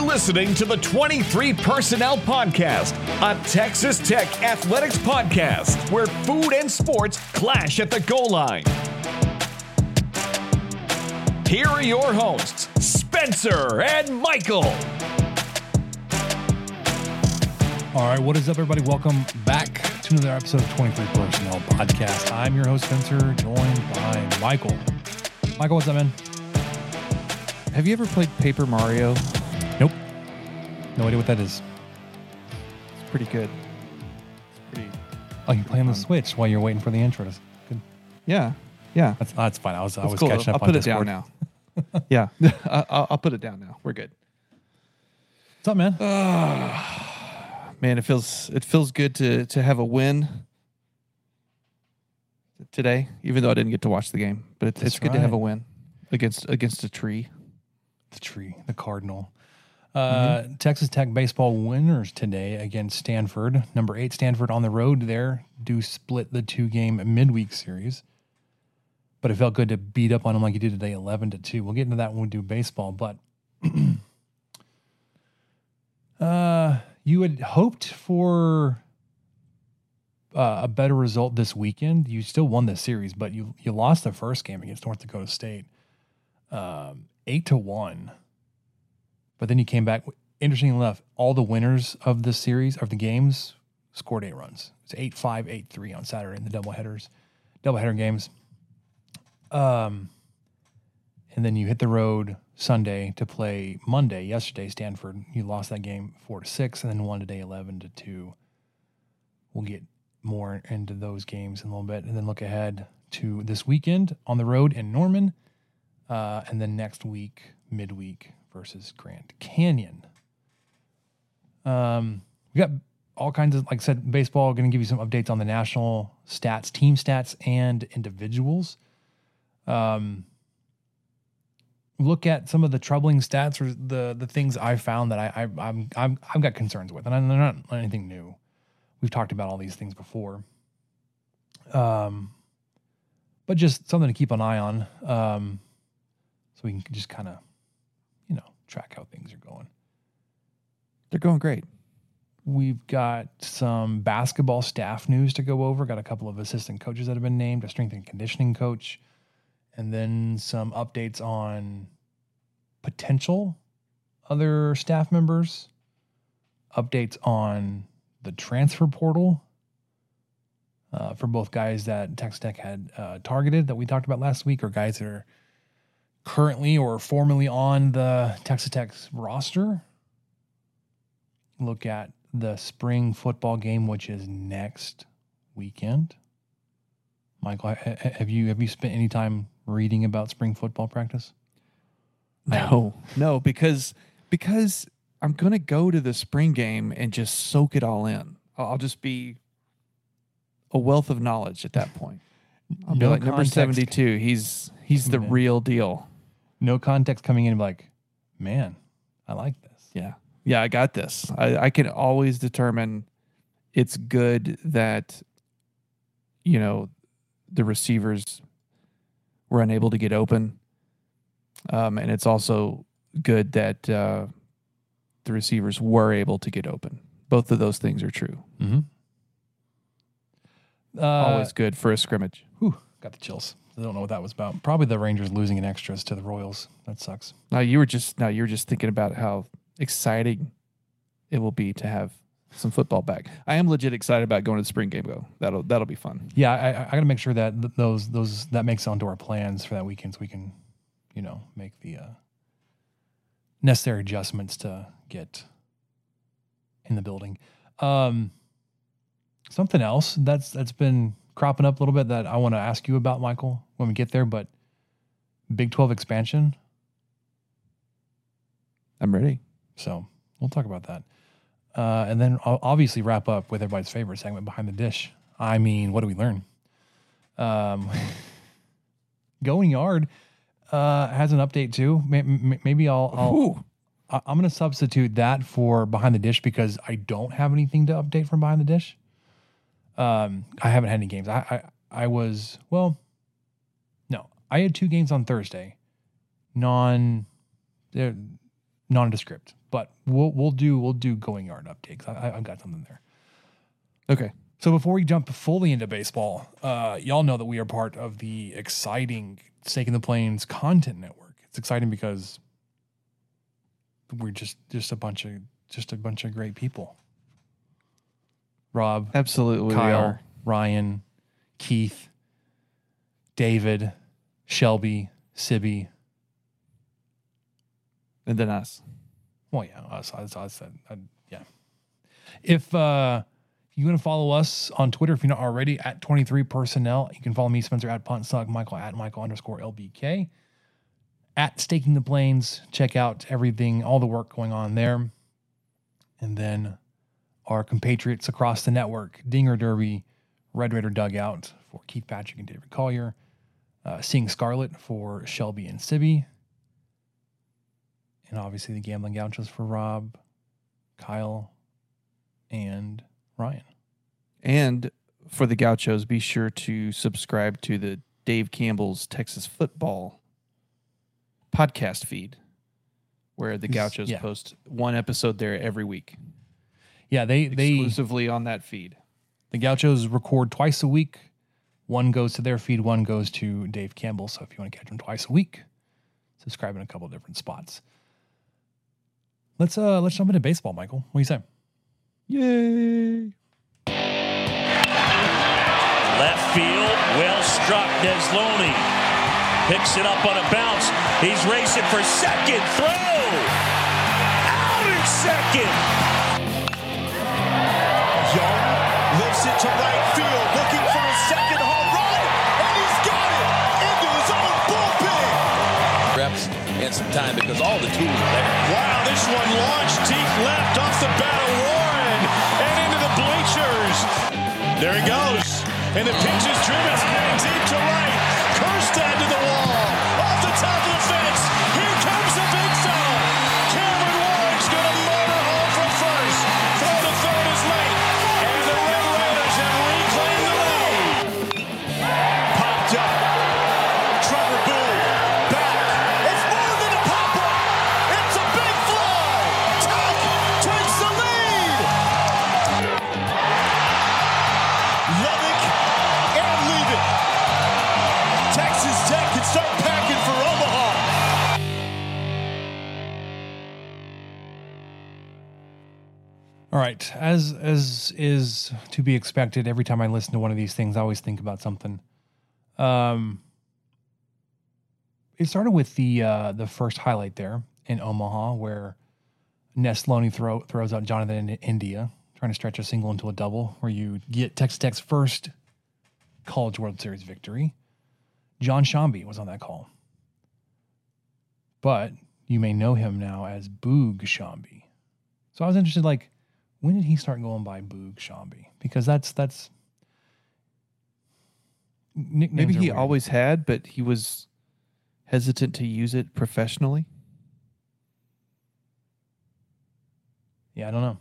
You're listening to the 23 Personnel Podcast, a Texas Tech athletics podcast where food and sports clash at the goal line. Here are your hosts, Spencer and Michael. All right, what is up, everybody? Welcome back to another episode of 23 Personnel Podcast. I'm your host, Spencer, joined by Michael. Michael, what's up, man? Have you ever played Paper Mario? No idea what that is. It's pretty good. It's pretty. Oh, you play on the Switch while you're waiting for the intro. That's good. Yeah, yeah. That's, that's fine. I was, I That's was cool. catching up I'll on put it Discord. down now. yeah, I- I'll, I'll put it down now. We're good. What's up, man? Ah, man, it feels it feels good to to have a win today, even though I didn't get to watch the game. But it, it's That's good to have a win against against a tree. the tree, the cardinal. Uh, Texas Tech baseball winners today against Stanford. Number eight Stanford on the road there do split the two game midweek series. But it felt good to beat up on them like you did today, eleven to two. We'll get into that when we do baseball. But uh, you had hoped for uh, a better result this weekend. You still won the series, but you you lost the first game against North Dakota State um, eight to one. But then you came back. Interesting enough, all the winners of the series of the games scored eight runs. It's eight five, eight three on Saturday in the double headers, double header games. Um, and then you hit the road Sunday to play Monday. Yesterday, Stanford, you lost that game four to six, and then won today eleven to two. We'll get more into those games in a little bit, and then look ahead to this weekend on the road in Norman. Uh, and then next week, midweek versus Grand Canyon. Um, we got all kinds of, like I said, baseball. Going to give you some updates on the national stats, team stats, and individuals. Um, look at some of the troubling stats or the the things I found that I, I I'm, I'm I've got concerns with, and they're not anything new. We've talked about all these things before. Um, but just something to keep an eye on. Um, so we can just kind of, track how things are going. They're going great. We've got some basketball staff news to go over. Got a couple of assistant coaches that have been named, a strength and conditioning coach, and then some updates on potential other staff members, updates on the transfer portal uh, for both guys that Texas Tech had uh, targeted that we talked about last week, or guys that are currently or formerly on the Texas Tech's roster. Look at the spring football game, which is next weekend. Michael, ha- ha- have you have you spent any time reading about spring football practice? No, no, because because I'm gonna go to the spring game and just soak it all in. I'll just be a wealth of knowledge at that point. I'll be No like number seventy two. He's he's the real deal. No context coming in, like, man, I like this. Yeah, yeah, I got this. I, I can always determine it's good that you know the receivers were unable to get open, um, and it's also good that uh, the receivers were able to get open. Both of those things are true. Mm-hmm. Uh, Always good for a scrimmage. whew, got the chills. I don't know what that was about. Probably the Rangers losing in extras to the Royals. That sucks. Now you were just now you were just thinking about how exciting it will be to have some football back. I am legit excited about going to the spring game though. That'll that'll be fun. Yeah, I, I got to make sure that th- those those that makes onto our plans for that weekend, so we can, you know, make the uh, necessary adjustments to get in the building. Um, something else that's that's been cropping up a little bit that I want to ask you about, Michael, when we get there. But Big 12 expansion. I'm ready. So we'll talk about that. Uh, and then I'll obviously wrap up with everybody's favorite segment, Behind the Dish. I mean, what do we learn? Um, Going Yard uh, has an update too. May- may- Maybe I'll, I'll I- I'm going to substitute that for Behind the Dish because I don't have anything to update from Behind the Dish. Um, I haven't had any games. I, I I was well, no, I had two games on Thursday, non, they're nondescript. But we'll we'll do we'll do Going Yard updates. I, I've got something there. Okay. So before we jump fully into baseball, uh, y'all know that we are part of the exciting Staking the Plains content network. It's exciting because we're just just a bunch of just a bunch of great people. Rob, Absolutely. we Kyle, are. Ryan, Keith, David, Shelby, Sibby. And then us. Well, yeah, us. us, us uh, yeah. If uh, you want to follow us on Twitter, if you're not already, at 23 personnel, you can follow me, Spencer, at Punt Suck, Michael, at Michael underscore LBK, at Staking the Plains. Check out everything, all the work going on there. And then our compatriots across the network, Dinger Derby, Red Raider Dugout for Keith Patrick and David Collier, uh, Seeing Scarlet for Shelby and Sibby, and obviously the Gambling Gauchos for Rob, Kyle, and Ryan. And for the Gauchos, be sure to subscribe to the Dave Campbell's Texas Football podcast feed, where the Gauchos yeah. post one episode there every week, Yeah, they they exclusively on that feed. the Gauchos record twice a week. One goes to their feed, one goes to Dave Campbell. So if you want to catch them twice a week, subscribe in a couple different spots. Let's uh let's jump into baseball, Michael. What do you say? Yay! Left field, well struck. Neslony picks it up on a bounce. He's racing for second. Throw out in second. It to right field, looking for his second home run, and he's got it into his own bullpen. reps and some time because all the tools are there. Wow, this one launched deep left off the bat of Warren and into the bleachers. There he goes, and the pitch is driven deep to right. As as is to be expected, every time I listen to one of these things, I always think about something. Um, it started with the uh, the first highlight there in Omaha, where Neslony throw throws out Jonathan in India, trying to stretch a single into a double, where you get Texas Tech's first College World Series victory. Jon Sciambi was on that call, but you may know him now as Boog Sciambi. So I was interested, like, when did he start going by Boog Sciambi? Because that's that's nicknames Maybe he weird. always had, but he was hesitant to use it professionally. Yeah, I don't know.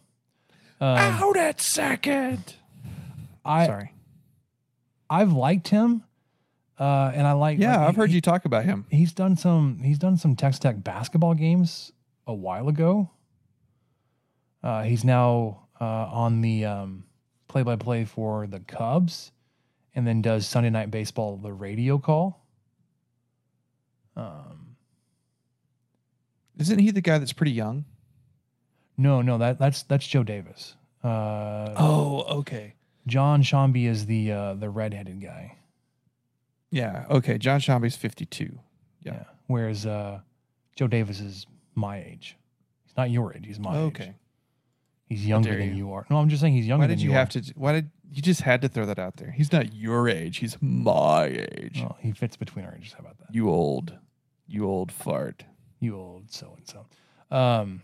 Um, Out at second. I Sorry. I've liked him, uh, and I like. Yeah, like, I've heard you talk about him. He's done some. He's done some Texas Tech basketball games a while ago. Uh, he's now uh, on the um, play-by-play for the Cubs, and then does Sunday Night Baseball the radio call. Um, Isn't he the guy that's pretty young? no, no, that that's that's Joe Davis. Uh, Oh, okay. Jon Sciambi is the uh, the redheaded guy. Yeah. Okay. Jon Sciambi's 52. Yeah. Yeah. Whereas uh, Joe Davis is my age. He's not your age. He's my age. okay. He's younger dare than you. you are. No, I'm just saying he's younger than you. Why than did you you have are. to? Why did you just had to throw that out there? He's not your age. He's my age. Well, he fits between our ages. How about that? You old, you old fart. You old so and so. Um.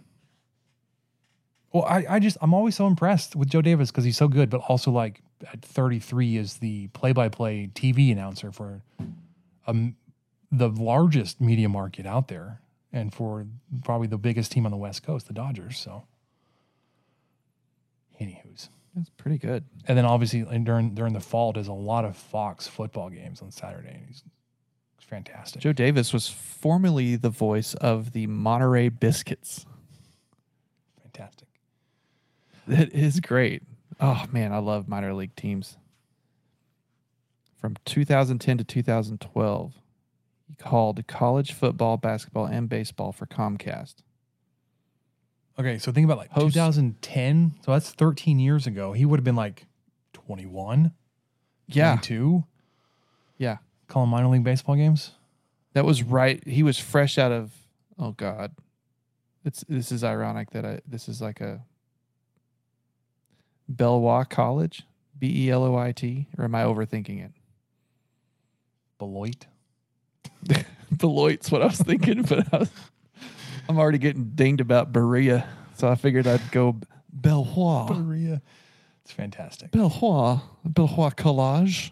Well, I, I just I'm always so impressed with Joe Davis because he's so good, but also like at 33 is the play-by-play TV announcer for um the largest media market out there, and for probably the biggest team on the West Coast, the Dodgers. So, anywho's. That's pretty good. And then obviously and during during the fall does a lot of Fox football games on Saturday. And he's, he's fantastic. Joe Davis was formerly the voice of the Montgomery Biscuits. fantastic. That is great. Oh man, I love minor league teams. From 2010 to 2012, he called college football, basketball, and baseball for Comcast. Okay, so think about like Host- 2010. So that's 13 years ago. He would have been like 21, Yeah, 22, yeah. calling minor league baseball games. That was right. He was fresh out of. Oh God, it's this is ironic that I this is like a Beloit College, B E L O I T, or am I overthinking it? Beloit. Beloit's what I was thinking, but I was, I'm already getting dinged about Berea, so I figured I'd go Beloit, Berea. It's fantastic. Beloit, Beloit College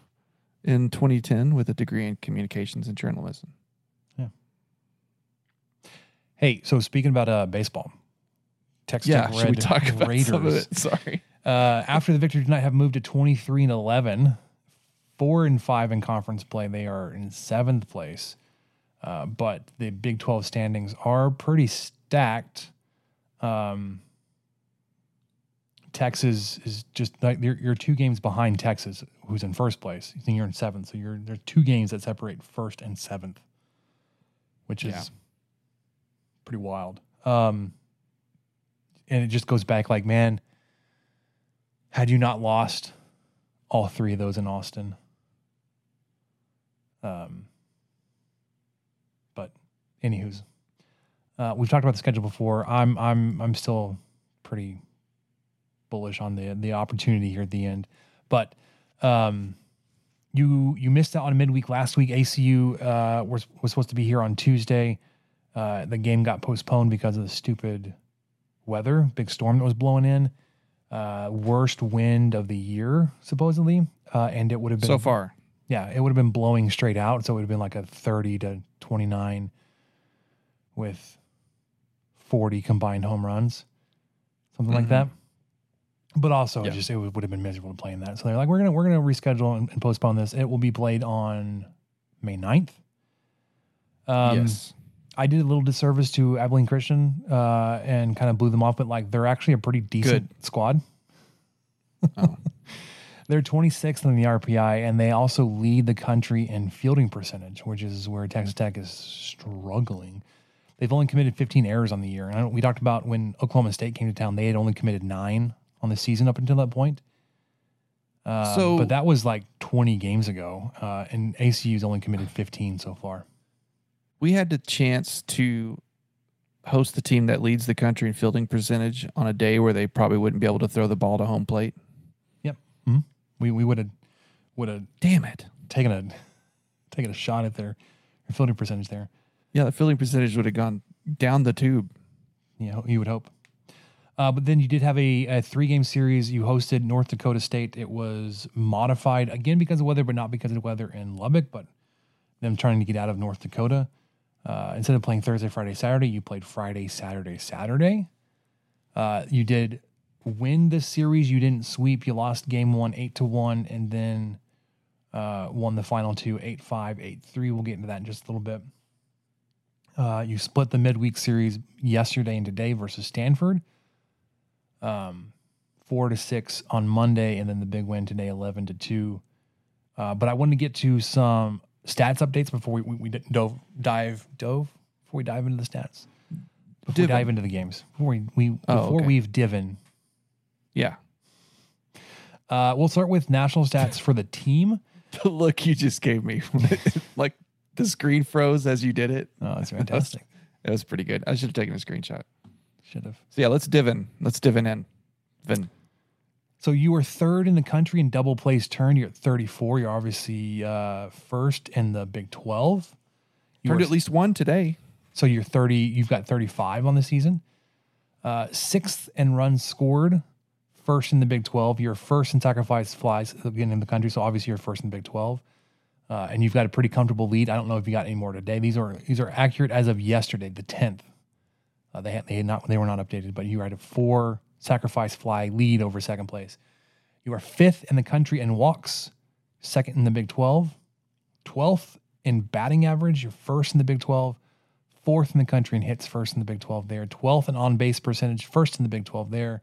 in 2010 with a degree in communications and journalism. Yeah. Hey, so speaking about uh, baseball, Texas Yeah, Tech should we Red talk about Raiders. some of it? Sorry. Uh, after the victory tonight, have moved to 23 and 11, four and five in conference play. They are in seventh place, uh, but the Big 12 standings are pretty stacked. Um, Texas is just like you're, you're two games behind Texas, who's in first place. You think you're in seventh, so you're there's two games that separate first and seventh, which is Yeah. pretty wild. Um, and it just goes back like, man, had you not lost all three of those in Austin, um, anywho's, uh, we've talked about the schedule before. I'm I'm I'm still pretty bullish on the the opportunity here at the end, but um, you you missed out on a midweek last week. ACU uh, was was supposed to be here on Tuesday. Uh, the game got postponed because of the stupid weather, big storm that was blowing in. Uh, worst wind of the year, supposedly, uh, and it would have been So far, yeah, it would have been blowing straight out, so it would have been like a 30 to 29 with 40 combined home runs, something like Mhm. that. But also, Yeah. it just it would, have been miserable to play in that. So they're like, we're gonna we're gonna reschedule and, and postpone this. It will be played on May 9th. Um, yes. I did a little disservice to Abilene Christian uh, and kind of blew them off, but like they're actually a pretty decent squad. Oh. They're 26th in the RPI, and they also lead the country in fielding percentage, which is where Texas Tech is struggling. They've only committed 15 errors on the year. And we talked about when Oklahoma State came to town, they had only committed nine on the season up until that point. Um, So- but that was like 20 games ago, uh, and ACU's only committed 15 so far. we had the chance to host the team that leads the country in fielding percentage on a day where they probably wouldn't be able to throw the ball to home plate. Yep, hmm we we would have would have Damn it. taken a taken a shot at their, their fielding percentage there. Yeah, the filling percentage would have gone down the tube. you know, you would hope. Uh, but then you did have a, a three game series. You hosted North Dakota State. It was modified again because of weather, but not because of the weather in Lubbock, but them trying to get out of North Dakota. Uh, instead of playing Thursday, Friday, Saturday, you played Friday, Saturday, Saturday. Uh, you did win the series. You didn't sweep. You lost game one, eight to one, and then uh, won the final two, eight five, eight three. We'll get into that in just a little bit. Uh, you split the midweek series yesterday and today versus Stanford. Um, four to six on Monday, and then the big win today, eleven to two. Uh, but I wanted to get to some stats updates before we, we, we dove dive dove before we dive into the stats. Before we dive into the games, before we, we Oh, before okay. we've divin, Yeah. uh, we'll start with national stats for the team. The look you just gave me, like the screen froze as you did it. Oh, that's fantastic. It was pretty good. I should have taken a screenshot. Should have. So yeah, let's div in. Let's div in. Then So you were third in the country in double plays turned. You're at 34. You're obviously uh, first in the Big 12. You turned were- at least one today. So you're 30. You've got 35 on the season. Uh, sixth in runs scored. First in the Big 12. You're first in sacrifice flies again in the country. So obviously you're first in the Big 12. Uh, and you've got a pretty comfortable lead. I don't know if you got any more today. These are these are accurate as of yesterday, the 10th. Uh, they had, they had not they were not updated, but you at a four sacrifice fly lead over second place. You are fifth in the country in walks, second in the Big 12, 12th in batting average. You're first in the Big 12, fourth in the country in hits, first in the Big 12 there, 12th in on base percentage, first in the Big 12 there.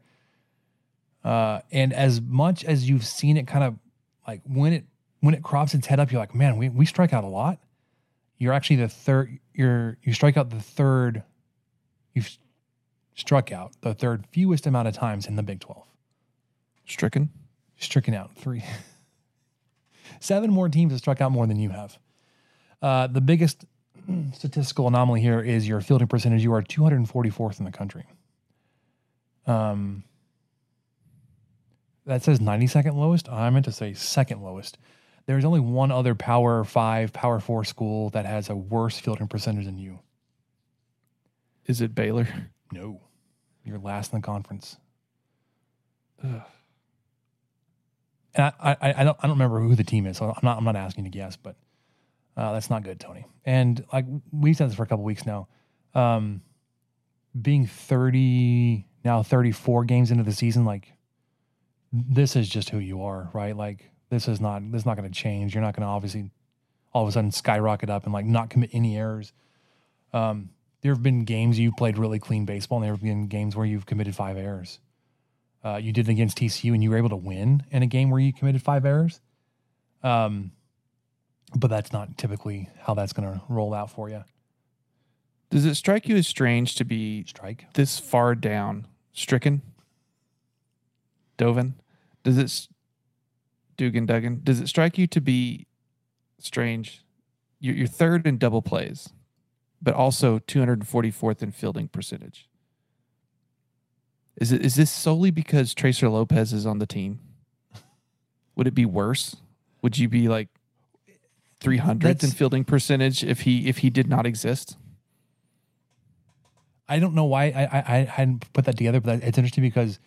Uh, and as much as you've seen it kind of like when it when it crops its head up, you're like, man, we, we strike out a lot. You're actually the third. You're you strike out the third. You've struck out the third fewest amount of times in the Big 12 Stricken. stricken out three. Seven more teams have struck out more than you have. Uh, the biggest statistical anomaly here is your fielding percentage. You are 244th in the country. Um, that says 92nd lowest. I meant to say second lowest. There's only one other Power Five, Power Four school that has a worse fielding percentage than you. Is it Baylor? No, you're last in the conference. Ugh. And I, I, I don't, I don't remember who the team is, so I'm not, I'm not asking you to guess, but uh, that's not good, Tony. And like we've said this for a couple weeks now, um, being 30 now 34 games into the season, like this is just who you are, right? Like this is not, this is not going to change. You're not going to obviously all of a sudden skyrocket up and like not commit any errors. Um, there have been games you've played really clean baseball, and there have been games where you've committed five errors. Uh, you did it against TCU, and you were able to win in a game where you committed five errors. Um, but that's not typically how that's going to roll out for you. Does it strike you as strange to be Strike. this far down? Stricken? Dovin? Does it, Dugan Duggan, does it strike you to be strange? You're, you're third in double plays, but also 244th in fielding percentage. Is it is this solely because Tracer Lopez is on the team? Would it be worse? Would you be like 300th in fielding percentage if he if he did not exist? I don't know why I, I, I hadn't put that together, but it's interesting because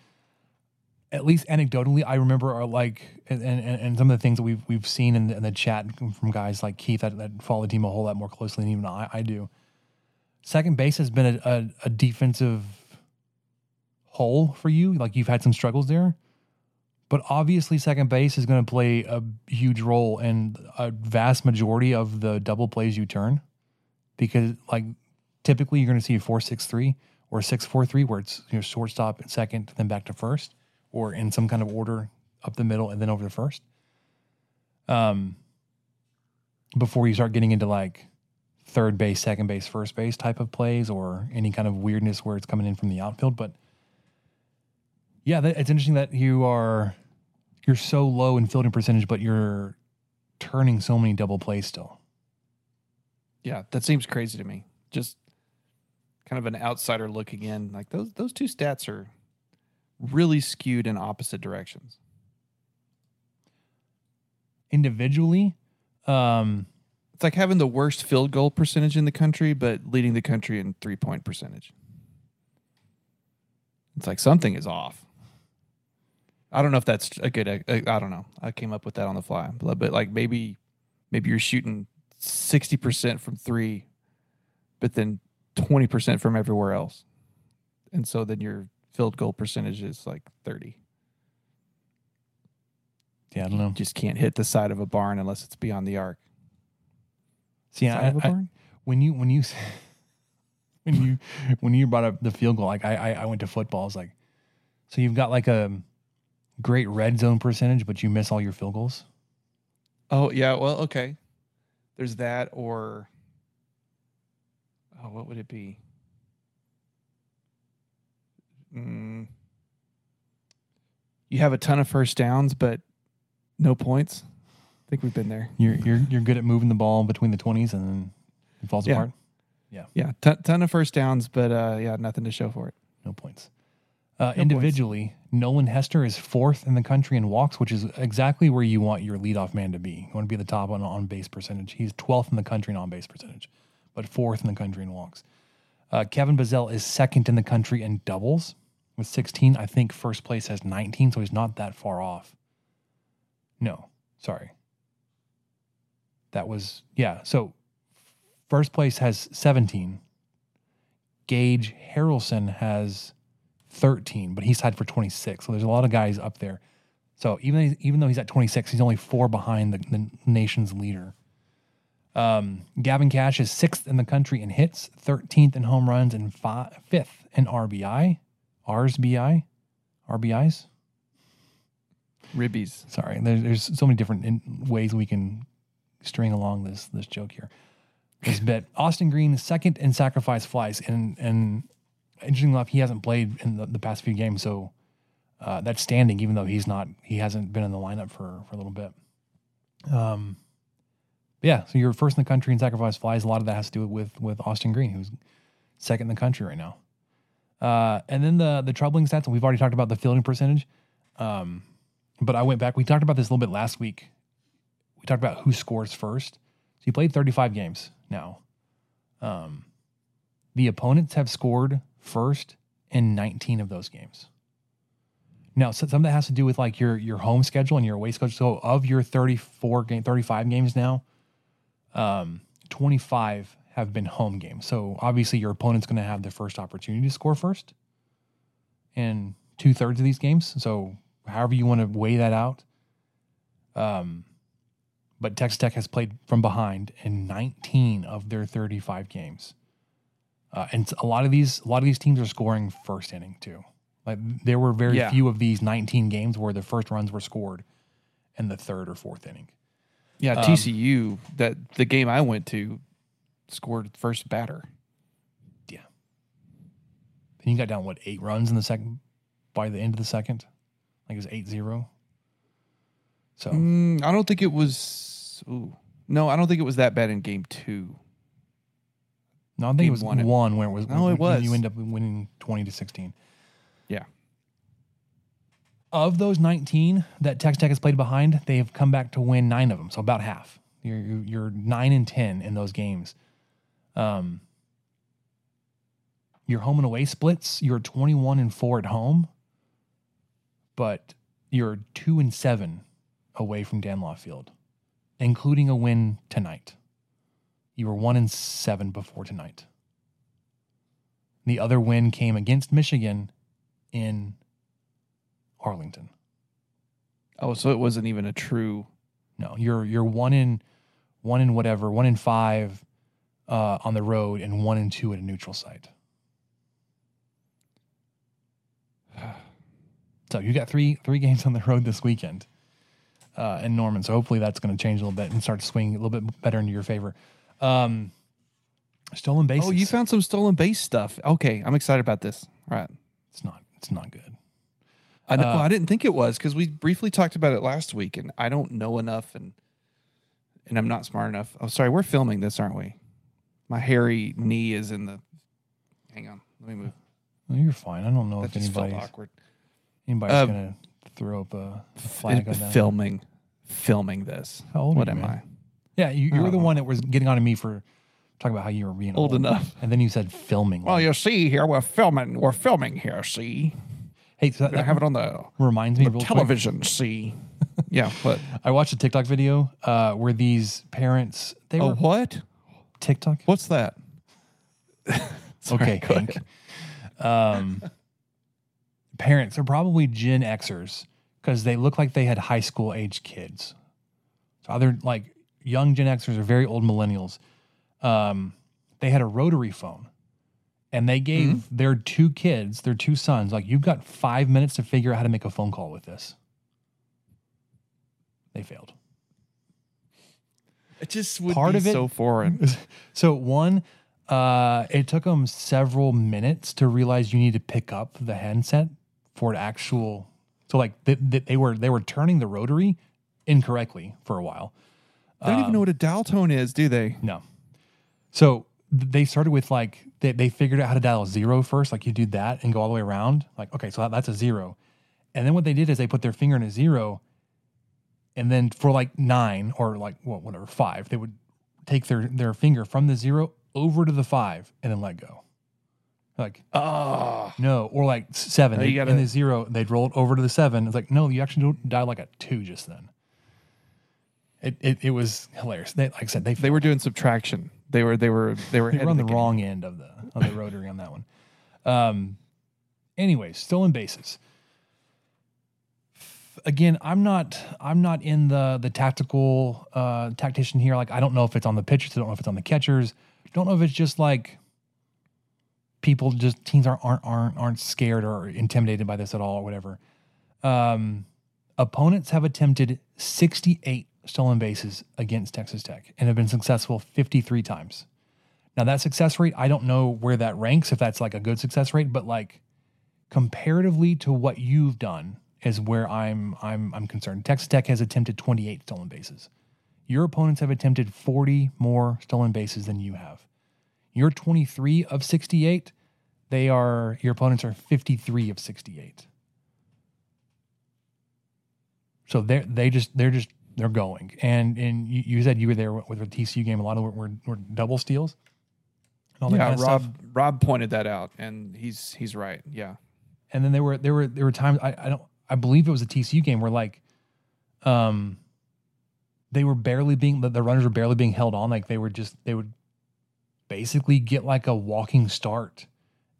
at least anecdotally, I remember are like and, and, and some of the things that we've we've seen in the, in the chat from guys like Keith that, that follow the team a whole lot more closely than even I, I do. Second base has been a, a, a defensive hole for you. Like you've had some struggles there, but obviously second base is going to play a huge role in a vast majority of the double plays you turn, because like typically you're going to see a four six three or six four three where it's you know shortstop and second, then back to first, or in some kind of order up the middle and then over the first. Um, before you start getting into like third base, second base, first base type of plays, or any kind of weirdness where it's coming in from the outfield, but yeah, that, it's interesting that you are you're so low in fielding percentage, but you're turning so many double plays still. Yeah, that seems crazy to me. Just kind of an outsider looking in. Like those those two stats are really skewed in opposite directions. Individually, um, It's like having the worst field goal percentage in the country, but leading the country in three point percentage. It's like something is off. I don't know if that's a good. I I don't know. I came up with that on the fly, but but like maybe maybe you're shooting sixty percent from three, but then twenty percent from everywhere else, and so then your field goal percentage is like thirty. yeah, I don't know. Just can't hit the side of a barn unless it's beyond the arc. See, I, I- when you when you when you when you brought up the field goal, like I I, I went to football. I was like, so you've got like a great red zone percentage, but you miss all your field goals. Oh yeah, well, okay. There's that, or oh, what would it be? Mm. You have a ton of first downs, but no points. I think we've been there. You're you're you're good at moving the ball between the twenties, and then it falls Yeah. apart. Yeah, ton, ton of first downs, but uh, yeah, nothing to show for it. No points. Uh, individually, Nolan Hester is fourth in the country in walks, which is exactly where you want your leadoff man to be. You want to be the top on on base percentage. He's 12th in the country in on base percentage, but fourth in the country in walks. Uh, Kevin Bazzell is second in the country in doubles with 16. I think first place has 19, so he's not that far off. No, sorry. That was, yeah. So first place has 17. Gage Harrelson has 13, but he's tied for 26. So there's a lot of guys up there. So even even though he's at 26, he's only four behind the, the nation's leader. Um, Gavin Cash is sixth in the country in hits, 13th in home runs, and fi- fifth in RBI. RSBI, RBIs. Ribbies. Sorry, there, there's so many different in, ways we can string along this this joke here. This bit. Austin Green second in sacrifice flies, and and interesting enough, he hasn't played in the, the past few games, so uh, that's standing, even though he's not he hasn't been in the lineup for for a little bit. Um, yeah, so you're first in the country in sacrifice flies. A lot of that has to do with with Austin Green, who's second in the country right now. Uh, and then the the troubling stats, and we've already talked about the fielding percentage. Um, but I went back. We talked about this a little bit last week. We talked about who scores first. So he played 35 games now. Um, the opponents have scored first in 19 of those games. Now, so some of that has to do with like your your home schedule and your away schedule. So of your 34 game, 35 games now, um, 25 have been home games. So obviously your opponent's going to have the first opportunity to score first in two thirds of these games. So however you want to weigh that out. Um, but Texas Tech has played from behind in 19 of their 35 games. Uh, and a lot of these, a lot of these teams are scoring first inning too. Like there were very Yeah. few of these 19 games where the first runs were scored in the third or fourth inning. Yeah, Um, TCU. That the game I went to scored first batter. Yeah. And you got down what eight runs in the second by the end of the second, like it was eight zero. So Mm, I don't think it was. Ooh, no, I don't think it was that bad in game two. no, I think game it was one, one, where it was. No, it was. You end up winning twenty to sixteen. Yeah. Of those nineteen that Texas Tech has played behind, they have come back to win nine of them, so about half. You're you're, you're nine and ten in those games. Um, your home and away splits, you're twenty one and four at home, but you're two and seven away from Dan Law Field, including a win tonight. You were one and seven before tonight. The other win came against Michigan in Arlington. Oh, so it wasn't even a true. No, you're you're one in one in whatever, one in five uh, on the road and one and two at a neutral site. So you got three three games on the road this weekend uh, in Norman. So hopefully that's going to change a little bit and start to swing a little bit better into your favor. Um, stolen bases. Oh, you found some stolen base stuff. Okay, I'm excited about this. All right. it's not it's not good. I know. Uh, well, I didn't think it was because we briefly talked about it last week, and I don't know enough, and and I'm not smart enough. Oh, sorry, we're filming this, aren't we? My hairy knee is in the. Hang on, let me move. Well, you're fine. I don't know That if just felt anybody's awkward. anybody's Um, gonna throw up a flag It- on that. filming, filming this. How old are what you, am man? Yeah, you, you were the Oh. one that was getting on to me for talking about how you were being Old enough. and then you said filming. I? Well, you see here, we're filming. We're filming here. See, hey, so that, I have it on the, reminds me the real quick. television. See, yeah, but I watched a TikTok video uh, where these parents they oh, were what? TikTok. What's that? okay, Hank. Um, parents are probably Gen Xers because they look like they had high school age kids. So other like young Gen Xers are very old millennials. Um, they had a rotary phone, and they gave Mm-hmm. their two kids, their two sons, like you've got five minutes to figure out how to make a phone call with this. They failed. It just would Part of it- so foreign. So one, uh, it took them several minutes to realize you need to pick up the handset for an actual. So like they, they, were they were turning the rotary incorrectly for a while. They don't even know what a dial tone is, do they? No. So they started with like they, they figured out how to dial zero first. Like you do that and go all the way around. Like okay, so that, that's a zero. And then what they did is they put their finger in a zero, and then for like nine or like well, whatever five, they would take their their finger from the zero over to the five and then let go. Like Oh, no, or like seven. You gotta- the zero, they'd roll it over to the seven. It's like, no, you actually don't dial like a two just then. It it, it was hilarious. They, like I said, they they were doing subtraction. They were they were they were they were on of the wrong end of the of the rotary on that one. Um. Anyways, stolen bases. Again, I'm not I'm not in the the tactical uh, tactician here. Like I don't know if it's on the pitchers. I don't know if it's on the catchers. Don't know if it's just like people just teams aren't aren't aren't, aren't scared or intimidated by this at all or whatever. Um, opponents have attempted 68 stolen bases against Texas Tech and have been successful 53 times. Now that success rate, I don't know where that ranks if that's like a good success rate, but like comparatively to what you've done is where I'm I'm I'm concerned. Texas Tech has attempted 28 stolen bases. Your opponents have attempted 40 more stolen bases than you have. You're 23 of 68. They are your opponents are 53 of 68. So they're they just they're just they're going. And and you, you said you were there with the TCU game. A lot of it were, were double steals. Yeah, kind of Rob stuff. Rob pointed that out, and he's he's right. Yeah, and then there were there were there were times I, I don't I believe it was a TCU game where like um they were barely being the, runners were barely being held on. Like they were just they would basically get like a walking start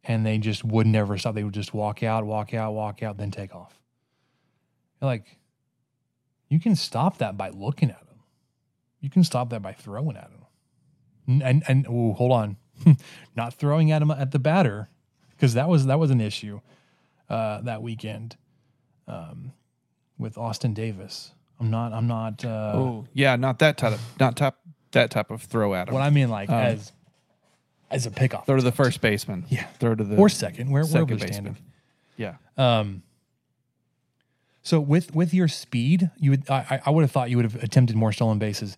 and they just would never stop. They would just walk out walk out walk out then take off. Like you can stop that by looking at them you can stop that by throwing at them and and, and ooh, hold on. Not throwing at them at the batter because that was that was an issue uh, that weekend um, with Austin Davis. I'm not. I'm not. Uh, oh yeah, not that type of not type that type of throw at him. what I mean, like Um, as as a pickoff, throw to the first baseman. Yeah. throw to the or second, where second wherever baseman. standing. Yeah, Um. So with with your speed, you would I, I would have thought you would have attempted more stolen bases.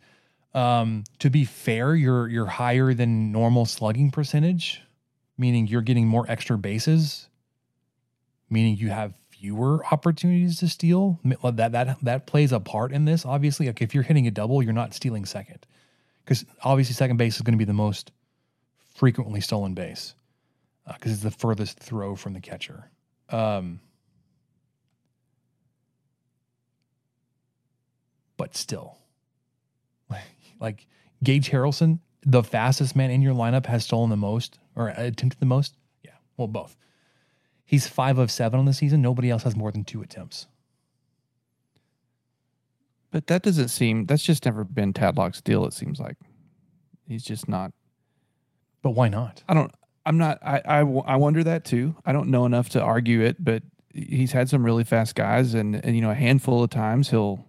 Um, to be fair, you're you're higher than normal slugging percentage, meaning you're getting more extra bases, meaning you have fewer opportunities to steal. That that that plays a part in this. Obviously, like if you're hitting a double, you're not stealing second, because obviously second base is going to be the most frequently stolen base because it's the furthest throw from the catcher. Um, but still, like Gage Harrelson, the fastest man in your lineup, has stolen the most or attempted the most. Yeah, well, both. He's five of seven on the season. Nobody else has more than two attempts. but that doesn't seem. That's just never been Tadlock's deal. It seems like he's just not. But why not? I don't. I'm not. I I wonder that too. I don't know enough to argue it, but he's had some really fast guys, and and you know a handful of times he'll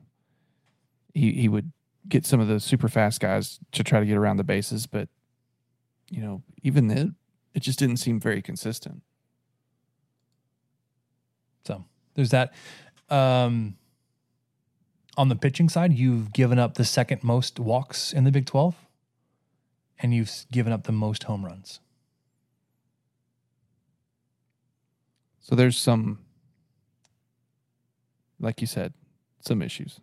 he he would get some of the super fast guys to try to get around the bases, but you know even then it just didn't seem very consistent. So there's that. Um, on the pitching side, you've given up the second most walks in the Big 12, and you've given up the most home runs. So there's some, like you said, some issues.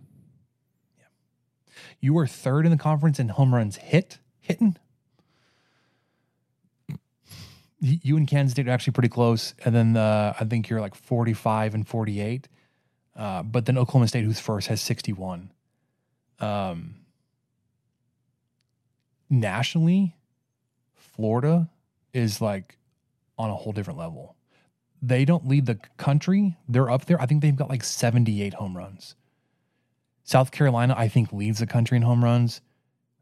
You were third in the conference in home runs hit, hitting. You and Kansas State are actually pretty close, and then uh, I think you're like 45 and 48. Uh, but then Oklahoma State, who's first, has 61. Um, nationally, Florida is like on a whole different level. They don't lead the country; they're up there. I think they've got like 78 home runs. South Carolina, I think, leads the country in home runs.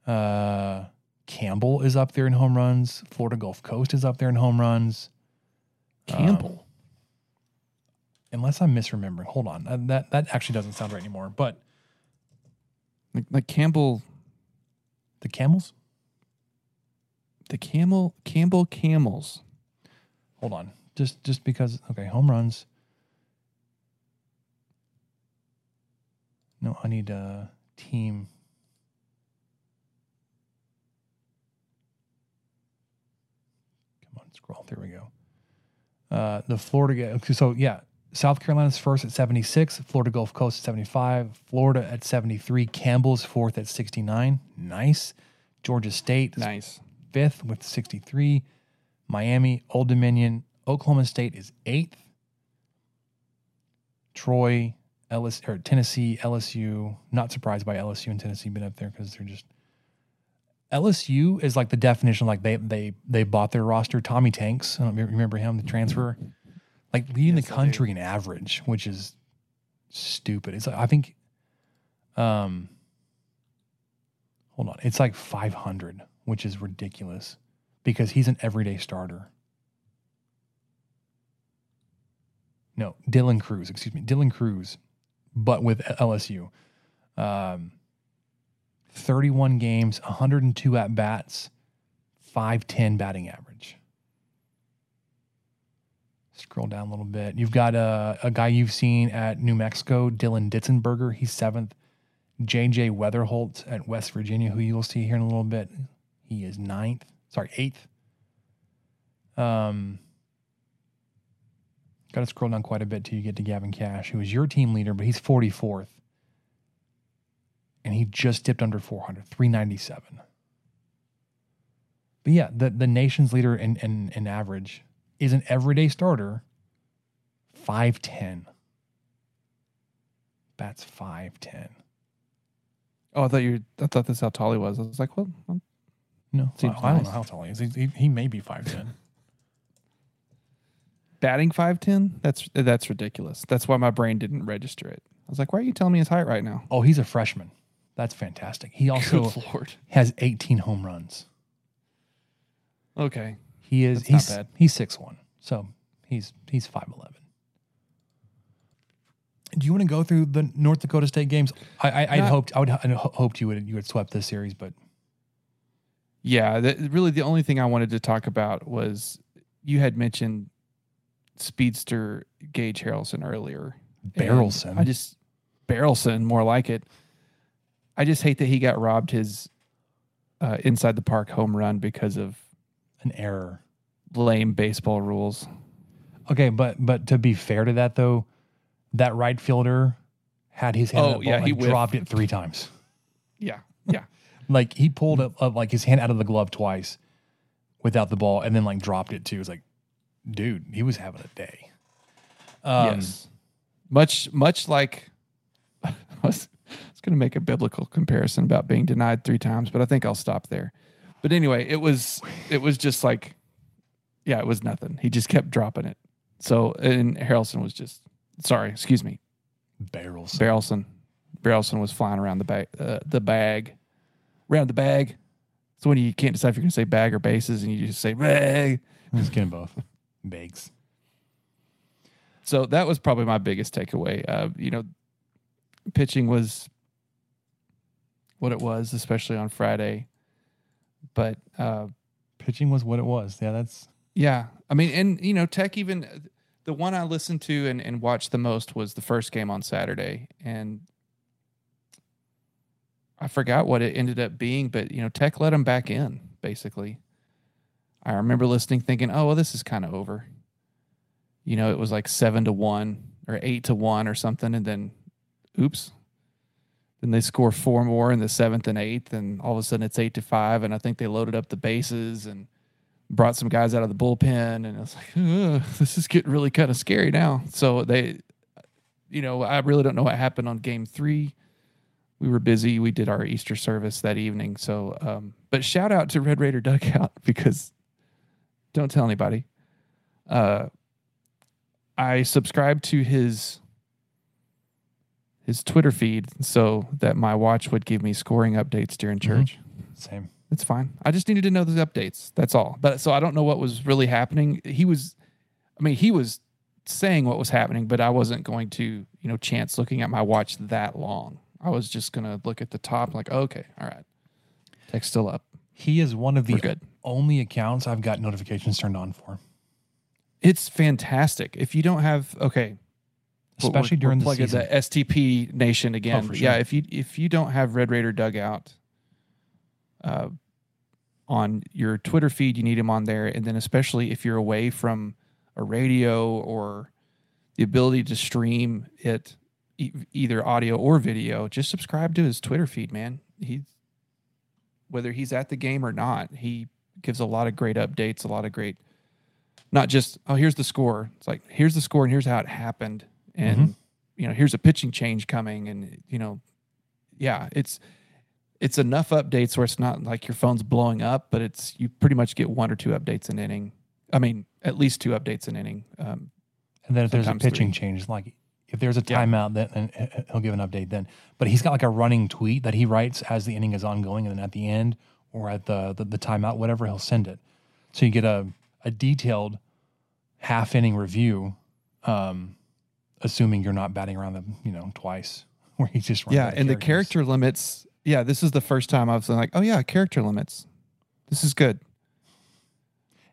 Uh, Campbell is up there in home runs. Florida Gulf Coast is up there in home runs. Campbell. Unless I'm misremembering. Hold on. Uh, That that actually doesn't sound right anymore. But Like, like Campbell, the Camels? the Camel, Campbell Camels. Hold on. Just just because okay, home runs. No, I need a team. Scroll. There we go. Uh, the Florida. So yeah, South Carolina's first at 76. Florida Gulf Coast at 75. Florida at 73. Campbell's fourth at 69. Nice. Georgia State Nice. fifth with 63. Miami, Old Dominion, Oklahoma State is eighth. Troy, Ellis, or Tennessee, LSU. Not surprised by LSU and Tennessee being up there because they're just LSU is like the definition. Like they they they bought their roster. Tommy Tanks, I don't remember- him, the transfer, like leading Yes, the country in average, which is stupid. It's like, I think, um, hold on, it's like 500, which is ridiculous because he's an everyday starter. No, Dylan Cruz, excuse me, Dylan Cruz, but with LSU. Um, 31 games, 102 at bats, 510 batting average. Scroll down a little bit. You've got a, a guy you've seen at New Mexico, Dylan Ditzenberger. He's seventh. JJ Wetherholt at West Virginia, who you'll see here in a little bit. He is ninth. Sorry, eighth. Um, got to scroll down quite a bit till you get to Gavin Kash, who is your team leader, but he's 44th. And he just dipped under 400, 397. But yeah, the, the nation's leader in, in, in average is an everyday starter, 5'10. That's 5'10. Oh, I thought you. I thought that's how tall he was. I was like, well, um, No, I, I don't know how tall he is. He, he, he may be 5'10. batting five ten. That's that's ridiculous. That's why my brain didn't register it. I was like, why are you telling me his height right now? oh, he's a freshman. That's fantastic. He also Good lord. has 18 home runs. Okay. He is That's not he's bad. he's six one, so he's he's five eleven. Do you want to go through the North Dakota State games? I, I I'd Not- hoped I would I'd hoped you would you would swept this series, but Yeah, that, really the only thing I wanted to talk about was you had mentioned speedster Gage Harrelson earlier. and Barrelson. I just Barrelson, more like it. I just hate that he got robbed his uh, inside the park home run because of an error. lame baseball rules. Okay, but but to be fair to that though, that right fielder had his hand Oh, yeah, he dropped it three times. Yeah, yeah. Like he pulled up like his hand out of the glove twice without the ball, and then like dropped it too. It's like, dude, he was having a day. Um, yes. Much much like I was, I was going to make a biblical comparison about being denied three times, but I think I'll stop there. But anyway, it was it was just like yeah, it was nothing. He just kept dropping it. So and Harrelson was just sorry, excuse me. barrels. Barrelson Barrelson was flying around the bag uh, the bag. Around the bag. So when you can't decide if you're going to say bag or bases and you just say bag. Just getting both. Bags. So that was probably my biggest takeaway. Uh, you know, pitching was what it was, especially on Friday. But uh, Pitching was what it was. Yeah, that's yeah, I mean, and you know, Tech even the one I listened to and, and watched the most was the first game on Saturday, and I forgot what it ended up being, but you know, Tech let them back in basically. I remember listening, thinking, "Oh, well, this is kind of over." You know, it was like seven to one or eight to one or something, and then, oops. Then they score four more in the seventh and eighth, and all of a sudden it's eight to five, and I think they loaded up the bases and brought some guys out of the bullpen, and I was like, this is getting really kind of scary now. So they, you know, I really don't know what happened on game three. We were busy. We did our Easter service that evening. So, um, but shout out to Red Raider Dugout because don't tell anybody. Uh, I subscribed to his his Twitter feed so that my watch would give me scoring updates during mm-hmm. church. same. It's fine. I just needed to know those updates. That's all. But so I don't know what was really happening. He was, I mean, he was saying what was happening, but I wasn't going to, you know, chance looking at my watch that long. I was just going to look at the top, like, okay, all right. Text still up. He is one of the only accounts I've got notifications turned on for, It's fantastic. If you don't have, okay, especially we're- during we're the season. the STP Nation again. for Yeah, if you if you don't have Red Raider dugout uh, on your Twitter feed, you need him on there. And then, especially if you're away from a radio or the ability to stream it, e- either audio or video, just subscribe to his Twitter feed, man. He's whether he's at the game or not, he gives a lot of great updates, a lot of great, not just oh here's the score. It's like here's the score and here's how it happened, and you know here's a pitching change coming, and you know, yeah, it's it's enough updates where it's not like your phone's blowing up, but it's you pretty much get one or two updates an inning. I mean, at least two updates an inning. Um, And then if there's a pitching three. change, like if there's a timeout, then then he- he'll give an update then. But he's got like a running tweet that he writes as the inning is ongoing, and then at the end or at the the, the timeout, whatever, he'll send it. So you get a a detailed half inning review, um, assuming you're not batting around them, you know twice, where he's just running yeah, and the character limits. Yeah, this is the first time I was like, oh yeah, character limits. This is good.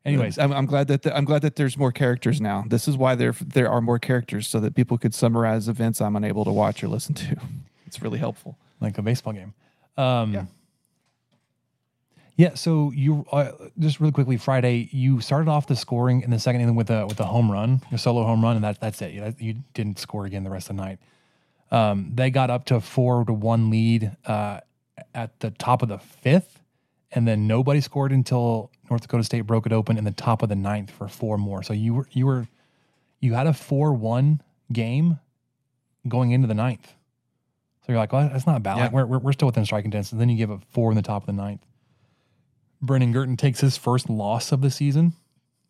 Anyways, I'm, I'm glad that the, I'm glad that there's more characters now. This is why there there are more characters so that people could summarize events I'm unable to watch or listen to. It's really helpful. like a baseball game. Um, Yeah. Yeah. So you uh, just really quickly Friday, you started off the scoring in the second inning with a with a home run, a solo home run, and that that's it. You, you didn't score again the rest of the night. Um, they got up to a four to one lead uh, at the top of the fifth, and then nobody scored until North Dakota State broke it open in the top of the ninth for four more. So you were you were you had a four one game going into the ninth. So you're like, well, that's not bad. Yeah. Like we're, we're, we're still within striking distance. And then you give a four in the top of the ninth. Brennan Girton takes his first loss of the season.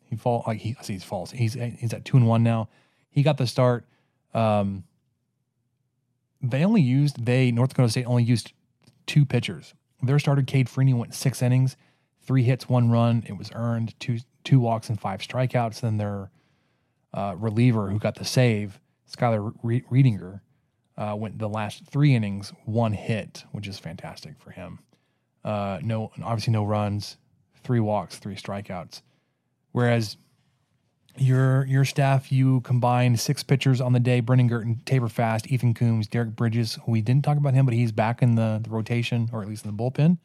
He fall like he he's false. He's he's at two and one now. He got the start. Um, they only used they North Dakota State only used two pitchers. Their starter Cade Freeney went six innings, three hits, one run. It was earned two two walks and five strikeouts. Then their uh, reliever who got the save, Skylar Re- Reedinger, uh, went the last three innings, one hit, which is fantastic for him. Uh, no, obviously no runs, three walks, three strikeouts. Whereas your your staff, you combined six pitchers on the day: Brendan Girton, Tabor Fast, Ethan Coombs, Derek Bridges. We didn't talk about him, but he's back in the, the rotation, or at least in the bullpen.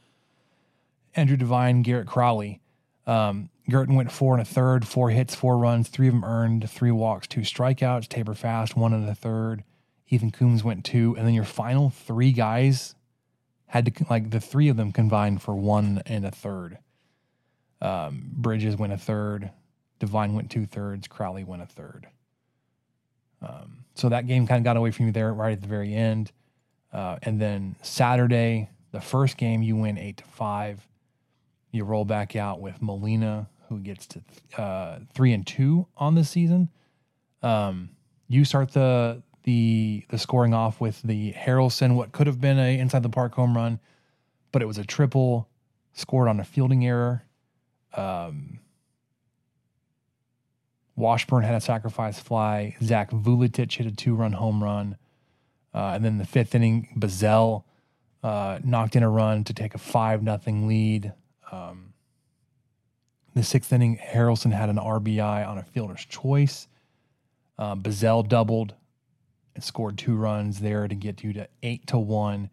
Andrew Devine, Garrett Crowley. Um, went four and a third, four hits, four runs, three of them earned, three walks, two strikeouts. Tabor Fast, one and a third. Ethan Coombs went two, and then your final three guys had to like the three of them combined for one and a third. Um, Bridges went a third, Devine went two thirds, Crowley went a third. Um, so that game kind of got away from you there right at the very end. Uh, and then Saturday, the first game, you win eight to five. You roll back out with Molina, who gets to uh, three and two on the season. Um, you start the the the scoring off with the Harrelson, what could have been a inside the park home run, but it was a triple scored on a fielding error. Um, Washburn had a sacrifice fly. Zach Vuletich hit a two run home run. Uh, and then the fifth inning, Bazzell uh, knocked in a run to take a five nothing lead. Um, the sixth inning, Harrelson had an RBI on a fielder's choice. Um, Bazzell doubled scored two runs there to get you to eight to one.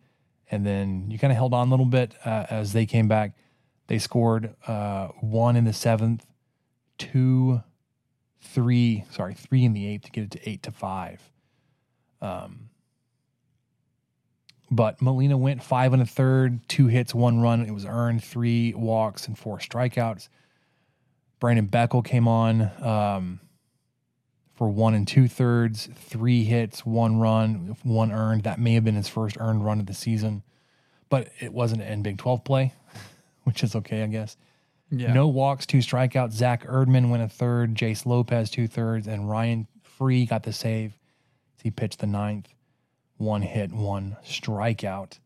And then you kind of held on a little bit uh, as they came back. They scored uh, one in the seventh, two, three, sorry, three in the eighth to get it to eight to five. Um, but Molina went five and a third, two hits, one run. It was earned, three walks and four strikeouts. Brandon Beckel came on um, for one and two thirds, three hits, one run, one earned. That may have been his first earned run of the season, but it wasn't in Big 12 play, which is okay, I guess. Yeah. No walks, two strikeouts. Zach Erdman went a third, Jace Lopez two thirds, and Ryan Free got the save. He pitched the ninth, one hit, one strikeout.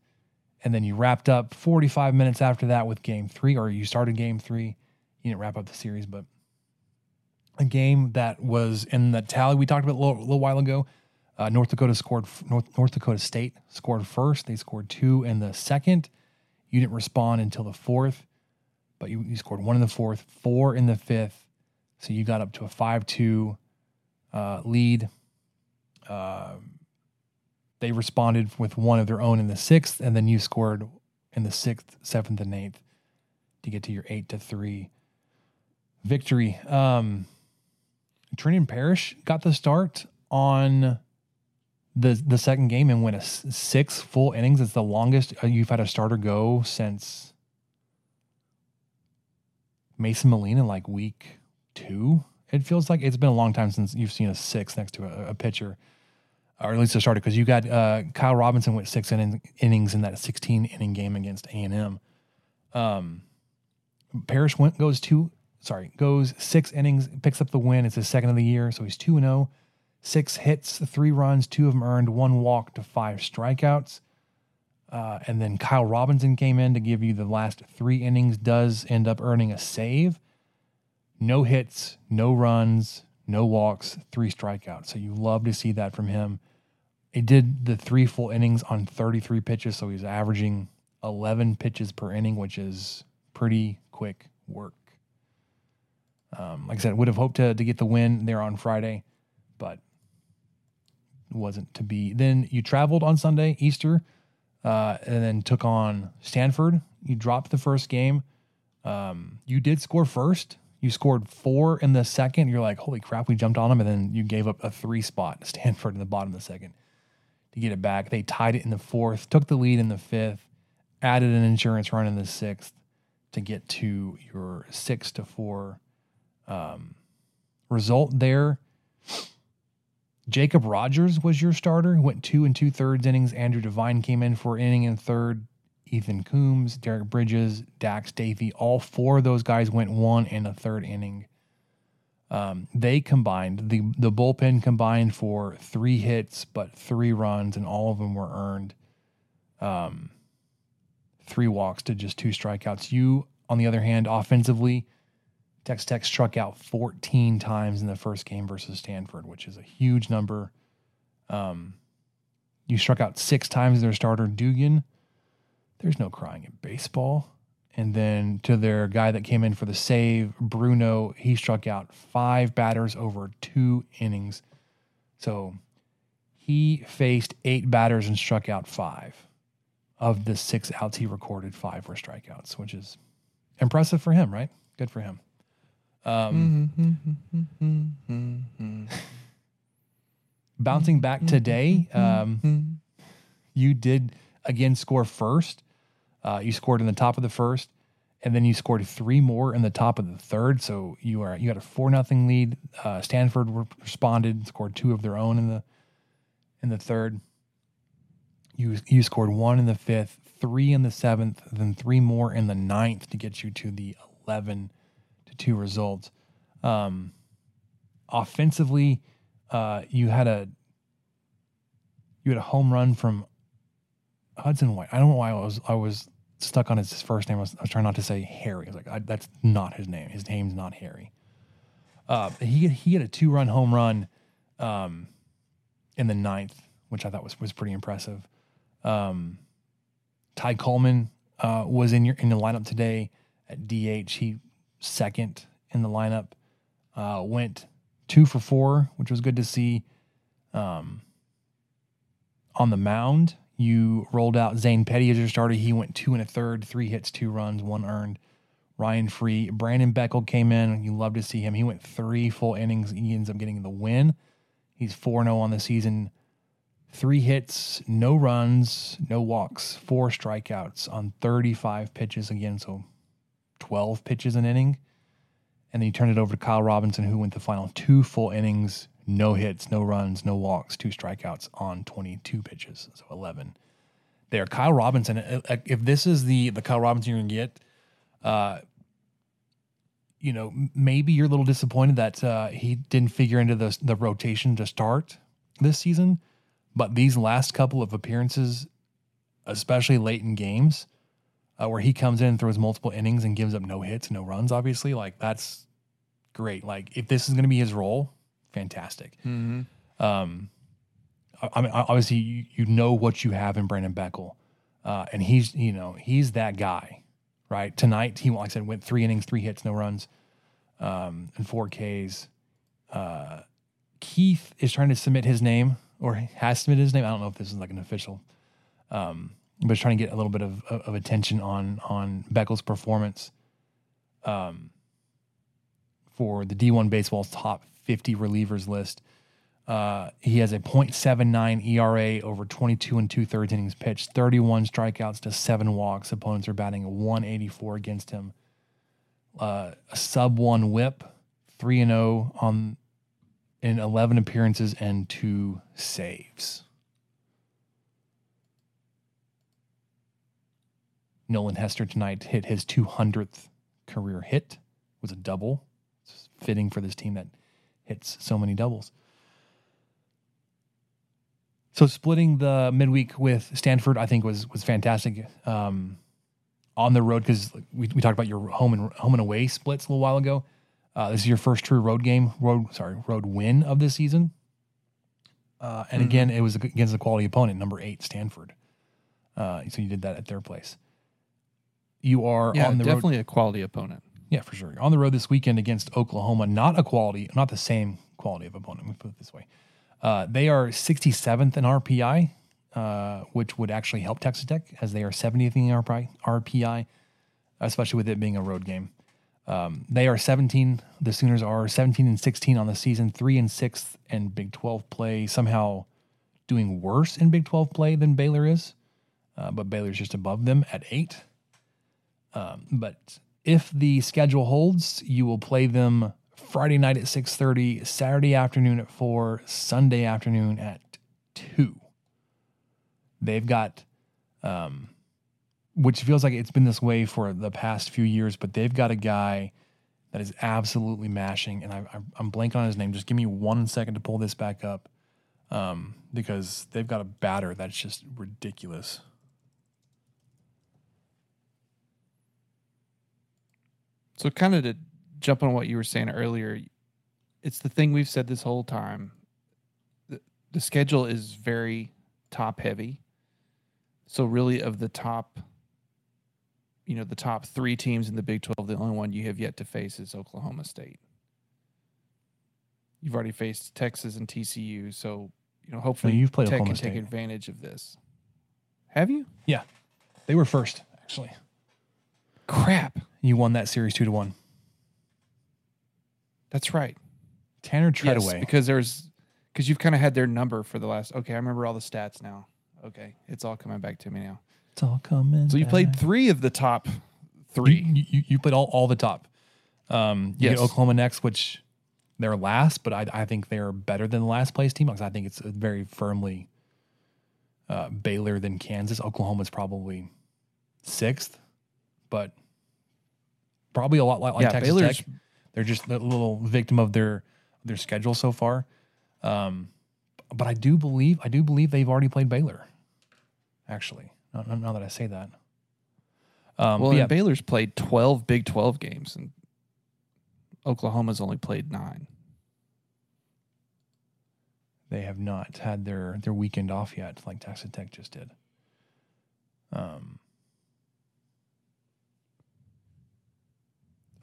And then you wrapped up 45 minutes after that with game three, or you started game three. You didn't wrap up the series, but a game that was in the tally we talked about a little, little while ago. Uh, North Dakota scored, North, North Dakota State scored first. They scored two in the second. You didn't respond until the fourth but you, you scored one in the fourth, four in the fifth. So you got up to a 5 2 uh, lead. Um they responded with one of their own in the sixth, and then you scored in the sixth, seventh, and eighth to get to your eight to three victory. Um, Trinity Parish got the start on the the second game and went a six full innings. It's the longest uh, you've had a starter go since Mason Molina, like week two. It feels like it's been a long time since you've seen a six next to a, a pitcher, or at least a starter. Because you got uh, Kyle Robinson went six inning, innings in that 16 inning game against A and M. Um, Parrish went goes two, sorry, goes six innings, picks up the win. It's his second of the year, so he's two and zero. Six hits, three runs, two of them earned, one walk to five strikeouts. Uh, and then Kyle Robinson came in to give you the last three innings, does end up earning a save. No hits, no runs, no walks, three strikeouts. So you love to see that from him. He did the three full innings on 33 pitches, so he's averaging 11 pitches per inning, which is pretty quick work. Um, like I said, would have hoped to, to get the win there on Friday, but wasn't to be. Then you traveled on Sunday, Easter, uh, and then took on Stanford. You dropped the first game. Um, you did score first. You scored four in the second. You're like, holy crap, we jumped on them. And then you gave up a three spot to Stanford in the bottom of the second to get it back. They tied it in the fourth, took the lead in the fifth, added an insurance run in the sixth to get to your six to four um, result there. Jacob Rogers was your starter. Went two and two thirds innings. Andrew Devine came in for inning and third. Ethan Coombs, Derek Bridges, Dax Davey, all four of those guys went one and a third inning. Um, they combined the the bullpen combined for three hits, but three runs, and all of them were earned. Um, three walks to just two strikeouts. You, on the other hand, offensively, Tex Tech struck out 14 times in the first game versus Stanford, which is a huge number. Um, you struck out six times their starter, Dugan. There's no crying in baseball. And then to their guy that came in for the save, Bruno, he struck out five batters over two innings. So he faced eight batters and struck out five. Of the six outs he recorded, five were strikeouts, which is impressive for him, right? Good for him. Um, bouncing back today, um, you did again score first. Uh, you scored in the top of the first, and then you scored three more in the top of the third. So you are you had a four nothing lead. Uh, Stanford re- responded, scored two of their own in the in the third. You you scored one in the fifth, three in the seventh, then three more in the ninth to get you to the eleven two result. Um, offensively, uh, you had a you had a home run from Hudson White. I don't know why I was I was stuck on his first name. I was, I was trying not to say Harry. I was like, I, that's not his name. His name's not Harry. Uh, he he had a two run home run um, in the ninth, which I thought was was pretty impressive. Um, Ty Coleman uh, was in your in the lineup today at DH. He second in the lineup. Uh, went two for four, which was good to see. Um, on the mound, you rolled out Zane Petty as your starter. He went two and a third, three hits, two runs, one earned. Ryan Free, Brandon Beckel came in. You love to see him. He went three full innings. He ends up getting the win. He's 4 0 on the season. Three hits, no runs, no walks, four strikeouts on 35 pitches again. So 12 pitches an inning. And then you turned it over to Kyle Robinson, who went the final two full innings, no hits, no runs, no walks, two strikeouts on 22 pitches. So 11 there. Kyle Robinson, uh, uh, if this is the, the Kyle Robinson you're to get, uh, you know, maybe you're a little disappointed that uh, he didn't figure into the, the rotation to start this season. But these last couple of appearances, especially late in games, uh, where he comes in and throws multiple innings and gives up no hits, no runs, obviously, like that's great. Like if this is going to be his role, fantastic. Um, I, I mean, obviously, you, you know what you have in Brandon Beckel, uh, and he's you know he's that guy, right? Tonight, he like I said went three innings, three hits, no runs, um, and four Ks. Uh, Keith is trying to submit his name or has submitted his name. I don't know if this is like an official, um, but he's trying to get a little bit of, of attention on on Beckel's performance. um, for the D1 Baseball's top 50 relievers list. Uh, he has a .79 ERA over 22 and two thirds innings pitched, 31 strikeouts to seven walks. Opponents are batting a 184 against him. Uh, a sub one WHIP, three and zero on in 11 appearances and two saves. Nolan Hester tonight hit his 200th career hit. was a double. It's fitting for this team that hits so many doubles. So splitting the midweek with Stanford, I think was was fantastic. Um, on the road because we, we talked about your home and home and away splits a little while ago. Uh, this is your first true road game, road sorry, road win of this season. Uh, and Mhm. again, it was against a quality opponent, number eight, Stanford. Uh, so you did that at their place. You are Yeah, on the road. definitely a quality opponent. Yeah, for sure. You're On the road this weekend against Oklahoma, not a quality, not the same quality of opponent. Let me put it this way. Uh, they are 67th in RPI, uh, which would actually help Texas Tech as they are 70th in RPI, RPI, especially with it being a road game. Um, they are 17. The Sooners are 17 and 16 on the season, three and sixth in Big 12 play. Somehow doing worse in Big 12 play than Baylor is, uh, but Baylor's just above them at eight. Um, but if the schedule holds, you will play them Friday night at 6:30, Saturday afternoon at 4, Sunday afternoon at 2. They've got um which feels like it's been this way for the past few years, but they've got a guy that is absolutely mashing, and I, I'm- I'm blanking on his name. Just give me one second to pull this back up, um, because they've got a batter that's just ridiculous. So, kind of to jump on what you were saying earlier, it's the thing we've said this whole time. The, the schedule is very top heavy. So, really, of the top, you know, the top three teams in the Big 12, the only one you have yet to face is Oklahoma State. You've already faced Texas and TCU. So, you know, hopefully you've played Tech Oklahoma can take advantage of this. Have you? Yeah, they were first actually. Crap. You won that series two to one. That's right. Tanner Yes, Treadaway. because there's because you've kind of had their number for the last. Okay, I remember all the stats now. Okay, it's all coming back to me now. it's all coming. So you played back. three of the top three. you, you- you played all, all the top. Um, you Yes. Oklahoma next, which they're last, but I, I think they're better than the last place team because I think it's very firmly uh, Baylor than Kansas. Oklahoma's probably sixth, but probably a lot like, like Yeah, Texas Baylor's- Tech. They're just a little victim of their their schedule so far. Um, but I do believe I do believe they've already played Baylor. Actually, now, now- now that I say that. Um, well, yeah, Baylor's played twelve Big Twelve games, and Oklahoma's only played nine. they have not had their their weekend off yet, like Texas Tech just did. Um,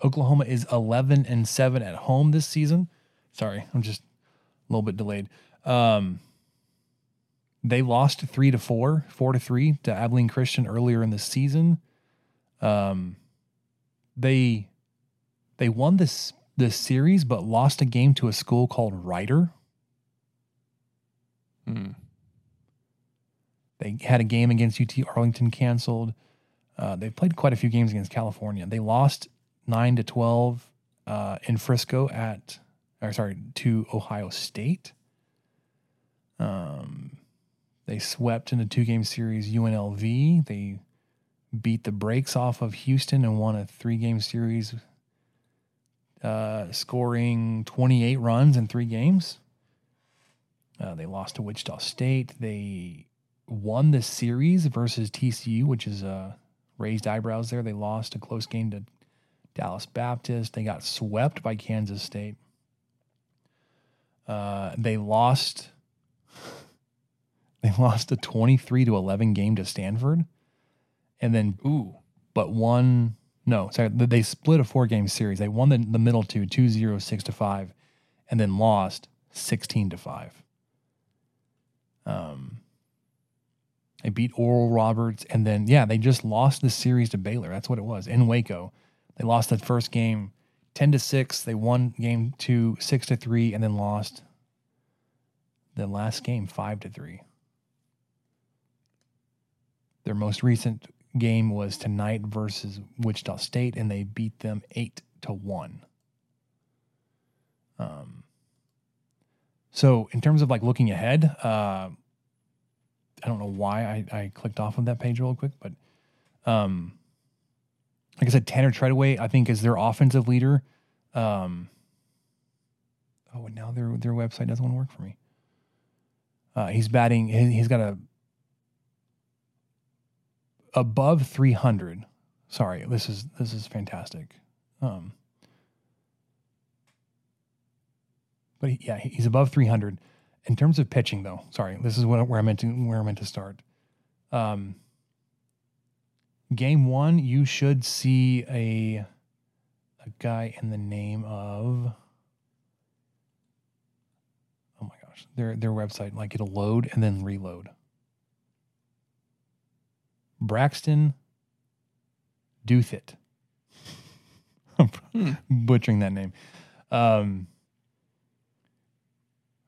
Oklahoma is eleven and seven at home this season. Sorry, I'm just a little bit delayed. Um, they lost three to four, four to three to Abilene Christian earlier in the season. Um, they they won this this series, but lost a game to a school called Rider. Hmm. They had a game against UT Arlington canceled. Uh, they played quite a few games against California. They lost nine to twelve uh, in Frisco at, or sorry, to Ohio State. Um, they swept in a two-game series UNLV. They beat the brakes off of Houston and won a three-game series, uh, scoring twenty-eight runs in three games. Uh, they lost to Wichita State. They won the series versus TCU, which is uh, raised eyebrows there. They lost a close game to Dallas Baptist. They got swept by Kansas State. Uh, they lost. They lost a twenty-three to eleven game to Stanford, and then Ooh, but won. No, sorry, they split a four-game series. They won the, the middle two, 2-0, 6 to five, and then lost sixteen to five. Um, they beat Oral Roberts, and then yeah, they just lost the series to Baylor. That's what it was in Waco. They lost that first game 10 to 6. They won game two 6 to 3 and then lost the last game 5 to 3. Their most recent game was tonight versus Wichita State and they beat them 8 to 1. Um so in terms of like looking ahead, uh I don't know why I, I clicked off of that page real quick, but um like I said, Tanner Treadaway, I think, is their offensive leader. Um, oh, and now their their website doesn't want to work for me. Uh, he's batting. he- He's got a above three hundred. Sorry, this is this is fantastic. Um, but he, yeah, he's above three hundred. In terms of pitching, though, sorry, this is what, where I meant to where I meant to start. Um, game one, you should see a a guy in the name of oh my gosh, their their website like it'll load and then reload. Braxton Douthit. I'm butchering that name. Um,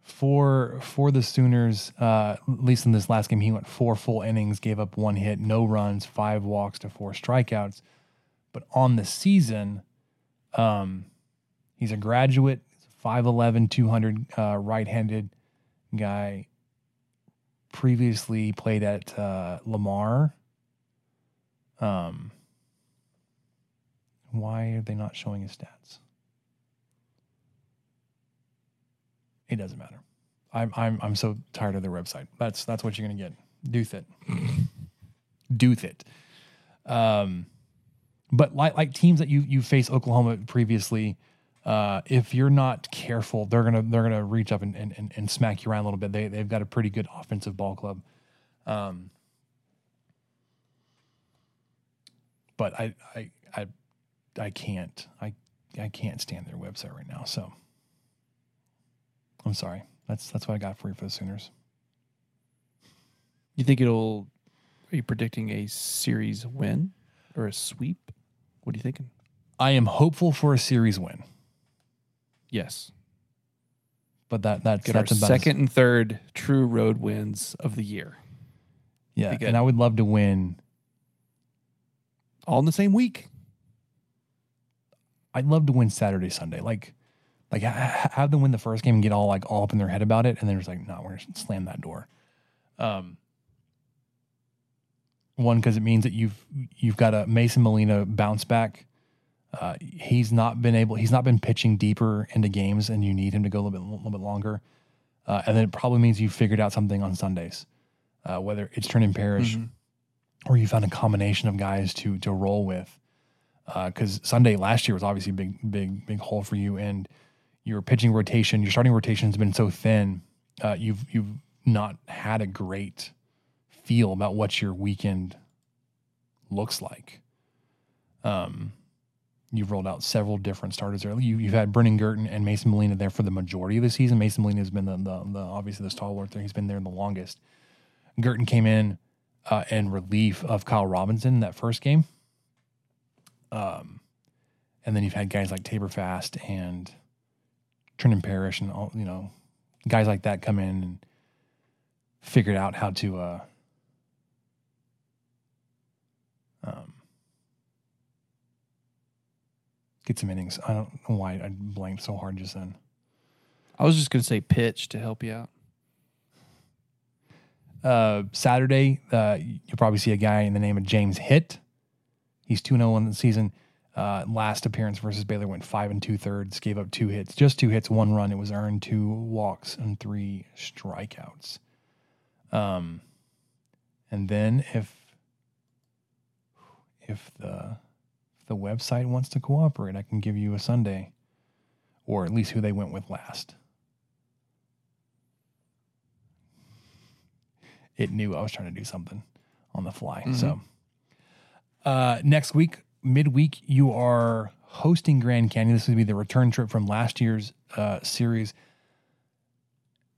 for for the Sooners, uh, at least in this last game, he went four full innings, gave up one hit, no runs, five walks to four strikeouts. But on the season, um, he's a graduate, 5'11, 200 uh, right handed guy. Previously played at uh, Lamar. Um, why are they not showing his stats? It doesn't matter. I'm I'm I'm so tired of their website. That's that's what you're gonna get. Dooth it. Dooth it. Um, but like like teams that you you face Oklahoma previously, uh, if you're not careful, they're gonna they're gonna reach up and, and, and, and smack you around a little bit. They they've got a pretty good offensive ball club. Um, but I I I I can't I I can't stand their website right now. So I'm sorry. That's that's what I got for you for the Sooners. You think it'll? Are you predicting a series win or a sweep? What are you thinking? I am hopeful for a series win, Yes. but that that's Get our that's about as- second and third true road wins of the year, yeah, good. and I would love to win. all in the same week. I'd love to win Saturday, Sunday, like like ha- ha- have them win the first game and get all like all up in their head about it, and then it's like, no, we're gonna slam that door. Um, one because it means that you've you've got a Mason Molina bounce back. Uh, he's not been able. He's not been pitching deeper into games, and you need him to go a little bit, a little bit longer. Uh, and then it probably means you figured out something on Sundays, uh, whether it's turning parish or you found a combination of guys to to roll with. Because Sunday last year was obviously a big, big, big hole for you, and your pitching rotation, your starting rotation has been so thin. Uh, you've you've not had a great feel about what your weekend looks like. Um, you've rolled out several different starters early. You, you've had Brennan Gurton and Mason Molina there for the majority of the season. Mason Molina has been the, the, the obviously the stalwart there. He's been there the longest. Gurton came in uh, in relief of Kyle Robinson in that first game. Um, and then you've had guys like Tabor Fast and Trenton Parrish and all, you know, guys like that come in and figured out how to uh, um, get some innings. I don't know why I blanked so hard just then. I was just going to say pitch to help you out. Uh, Saturday, uh, you'll probably see a guy in the name of James Hitt. He's 2 0 in the season. Uh, last appearance versus Baylor went five and two thirds, gave up two hits, just two hits, one run. It was earned, two walks, and three strikeouts. Um, and then if if the if the website wants to cooperate, I can give you a Sunday, or at least who they went with last. it knew I was trying to do something on the fly. So uh, next week, midweek, you are hosting Grand Canyon. This would be the return trip from last year's uh, series.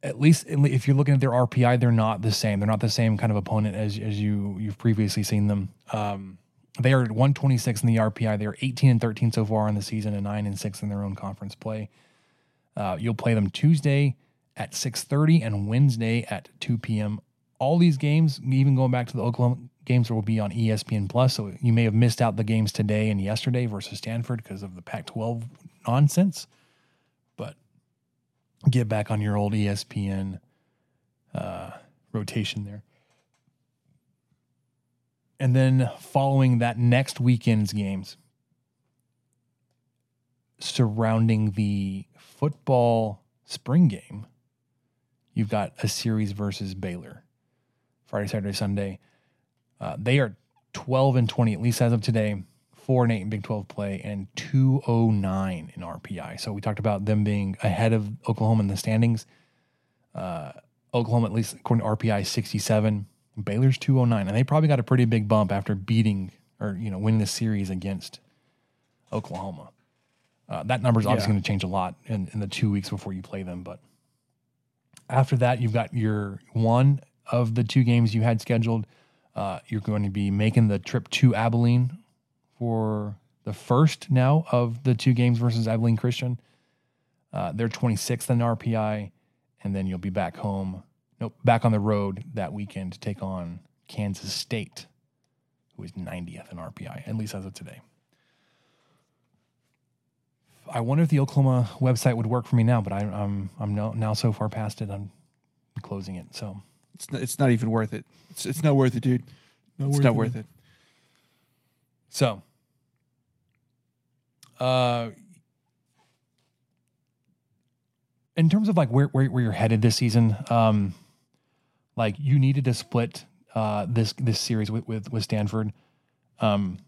At least if you're looking at their RPI, they're not the same. They're not the same kind of opponent as as you you've previously seen them. Um, they are at 126 in the RPI. They're 18 and 13 so far in the season, and nine and six in their own conference play. Uh, you'll play them Tuesday at 6:30 and Wednesday at 2 p.m. All these games, even going back to the Oklahoma games, will be on ESPN Plus. So you may have missed out the games today and yesterday versus Stanford because of the Pac-12 nonsense. But get back on your old ESPN uh, rotation there. And then following that next weekend's games surrounding the football spring game, you've got a series versus Baylor. Friday, Saturday, Sunday. Uh, they are 12 and 20, at least as of today, 4 and 8 in Big 12 play, and 209 in RPI. So we talked about them being ahead of Oklahoma in the standings. Uh, Oklahoma, at least according to RPI, 67. Baylor's 209. And they probably got a pretty big bump after beating or, you know, winning the series against Oklahoma. Uh, that number is obviously Yeah. going to change a lot in, in the two weeks before you play them. But after that, you've got your one of the two games you had scheduled. Uh, you're going to be making the trip to Abilene for the first now of the two games versus Abilene Christian. Uh, they're 26th in RPI, and then you'll be back home, nope, back on the road that weekend to take on Kansas State, who is 90th in RPI, at least as of today. I wonder if the Oklahoma website would work for me now, but I, I'm I'm now, now so far past it, I'm closing it. So It's not, it's not even worth it. It's, it's not worth it, dude. it's not worth it. So, uh, in terms of like where, where where you're headed this season, um, like you needed to split uh this this series with with, with Stanford, um,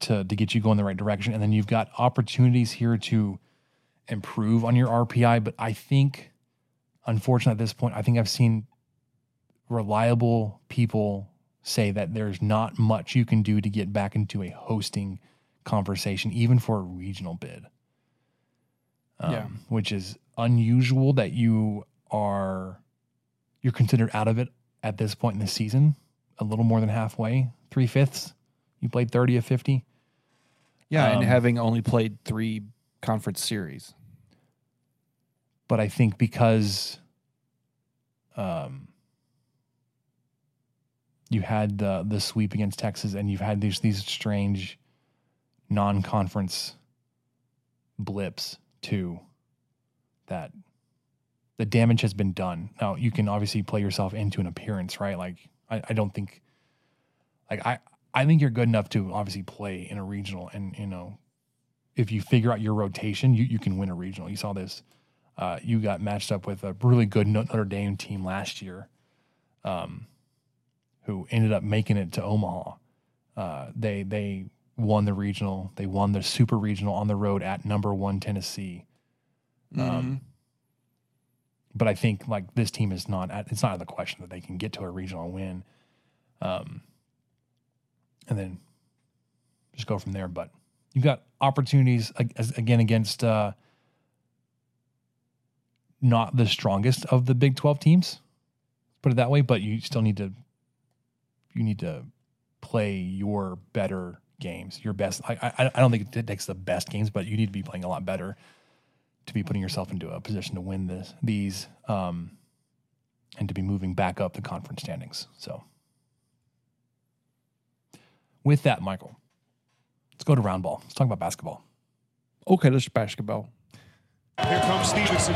to to get you going the right direction, and then you've got opportunities here to improve on your RPI. But I think, unfortunately, at this point, I think I've seen reliable people say that there's not much you can do to get back into a hosting conversation, even for a regional bid. Um, Yeah. Which is unusual that you are you're considered out of it at this point in the season, a little more than halfway, three fifths. You played thirty of fifty. Yeah, Um, and having only played three conference series. but I think because um, you had the the sweep against Texas, and you've had these these strange non-conference blips too, that the damage has been done. Now you can obviously play yourself into an appearance, right? Like I, I don't think, like I I think you're good enough to obviously play in a regional, and you know. If you figure out your rotation, you, you can win a regional. You saw this uh, you got matched up with a really good Notre Dame team last year, um, who ended up making it to Omaha. Uh, they they won the regional. They won the super regional on the road at number one Tennessee. Um, but I think like this team is not. At, it's not out of the question that they can get to a regional win. Um, and then just go from there. But you've got opportunities again against. Uh, not the strongest of the Big 12 teams, put it that way, but you still need to you need to play your better games, your best. I I, I don't think it takes the best games, but you need to be playing a lot better to be putting yourself into a position to win this these um and to be moving back up the conference standings. So with that, Michael, let's go to round ball. Let's talk about basketball. Okay, let's basketball. Here comes Stevenson.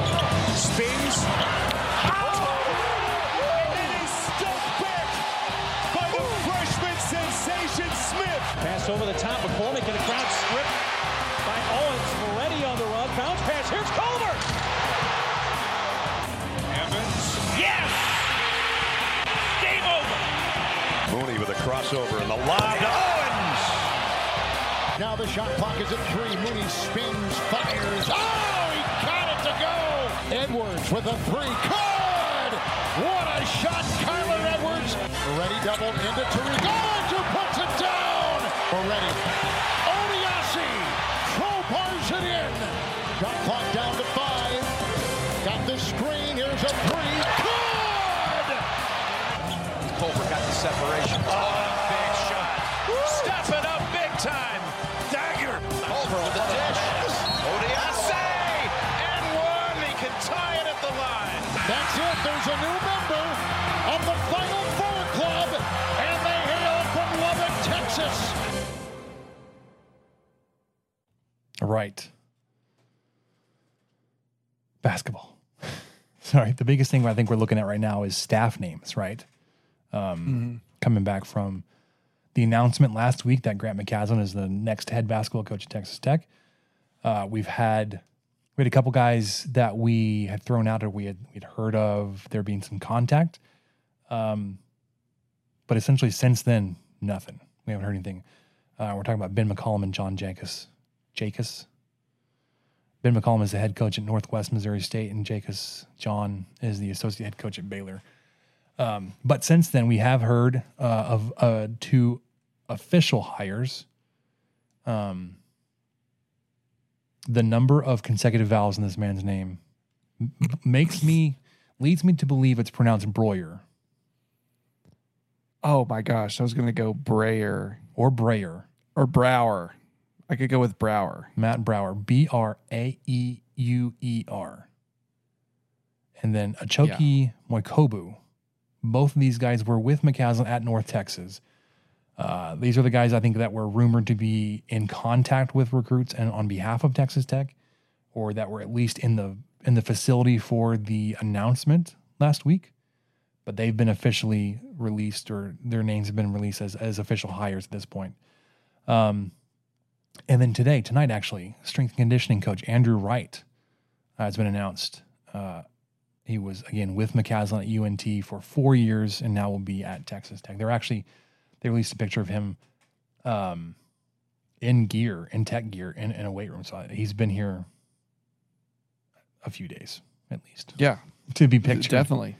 Spins. Over the top. McCormick and the crowd stripped by Owens. Moretti on the run. Bounce pass. Here's Culver. Evans. Yes! Game over. Mooney with a crossover and the lob to Owens. Now the shot clock is at three. Mooney spins, fires. Oh, he got it to go. Edwards with a three. Good. What a shot, Kyler Edwards. Moretti doubled into Tariq. Owens Moretti. Odiase crowbars it in. Shot clock down to five. Got the screen. Here's a three. Good. Culver got the separation. Oh, big shot. Steph it up big time. Dagger. Over with the dish. Odiase. And one. He can tie it at the line. That's it. There's a new Right. Basketball. Sorry. The biggest thing I think we're looking at right now is staff names, right? Um, Coming back from the announcement last week that Grant McCasland is the next head basketball coach at Texas Tech. Uh, we've had we had a couple guys that we had thrown out or we had we'd heard of there being some contact. Um, but essentially since then, nothing. We haven't heard anything. Uh, we're talking about Ben McCollum and John Jakus. Jakus. Ben McCollum is the head coach at Northwest Missouri State, and Jakus John is the associate head coach at Baylor. Um, but since then, we have heard uh, of uh, two official hires. Um, the number of consecutive vowels in this man's name makes me leads me to believe it's pronounced Breuer Oh my gosh, I was going to go Brayer or Brayer. or Brower. I could go with Brower. Matt Brower, B R A E U E R. And then Achoki Moikobu. Both of these guys were with McCasland at North Texas. Uh, these are the guys I think that were rumored to be in contact with recruits and on behalf of Texas Tech, or that were at least in the in the facility for the announcement last week. But they've been officially released, or their names have been released as, as official hires at this point. Um, and then today, tonight actually, strength and conditioning coach Andrew Wright uh, has been announced. Uh, he was again with McCasland at UNT for four years, and now will be at Texas Tech. They're actually they released a picture of him um, in gear, in tech gear, in, in a weight room. So he's been here a few days at least Yeah, to be pictured. definitely.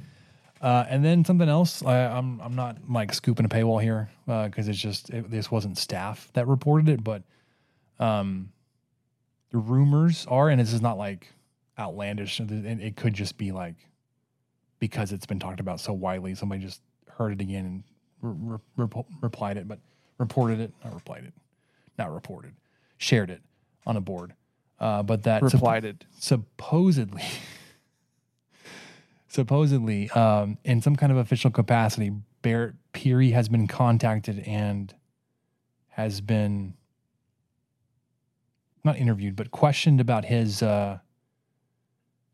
Uh, and then something else, I, I'm I'm not like scooping a paywall here because it's just it, this wasn't staff that reported it, but um, the rumors are, and this is not like outlandish. It, it could just be like because it's been talked about so widely, somebody just heard it again and re- re- replied it, but reported it, not replied it, not reported, shared it on a board. Uh, but that supp- Replied it. supposedly supposedly um, in some kind of official capacity barrett Peery has been contacted and has been not interviewed but questioned about his uh,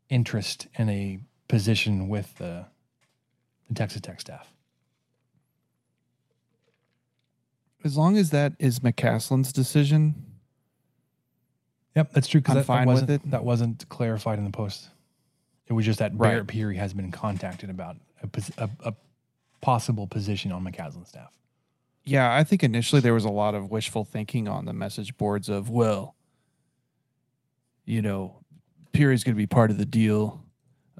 interest in a position with the, the texas tech staff As long as that is McCasland's decision, yep that's true because that, that with wasn't it. that wasn't clarified in the post it was just that Right. barrett Peery has been contacted about a, a, a possible position on McCasland's staff yeah, I think initially there was a lot of wishful thinking on the message boards of, well, you know, Peery's going to be part of the deal.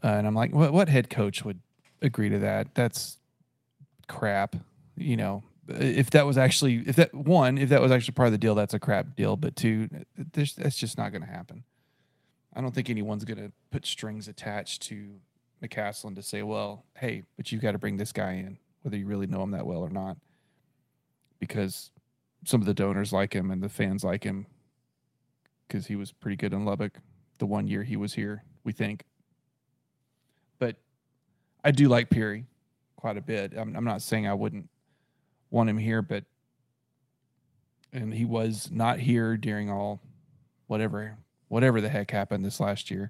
Uh, and I'm like, what, what head coach would agree to that? That's crap. You know, if that was actually, if that one, if that was actually part of the deal, that's a crap deal. But two, that's just not going to happen. I don't think anyone's going to put strings attached to McCasland to say, well, hey, but you've got to bring this guy in, whether you really know him that well or not because some of the donors like him and the fans like him because he was pretty good in Lubbock the one year he was here, we think. But I do like Peery quite a bit. I'm, I'm not saying I wouldn't want him here, but and he was not here during all whatever whatever the heck happened this last year.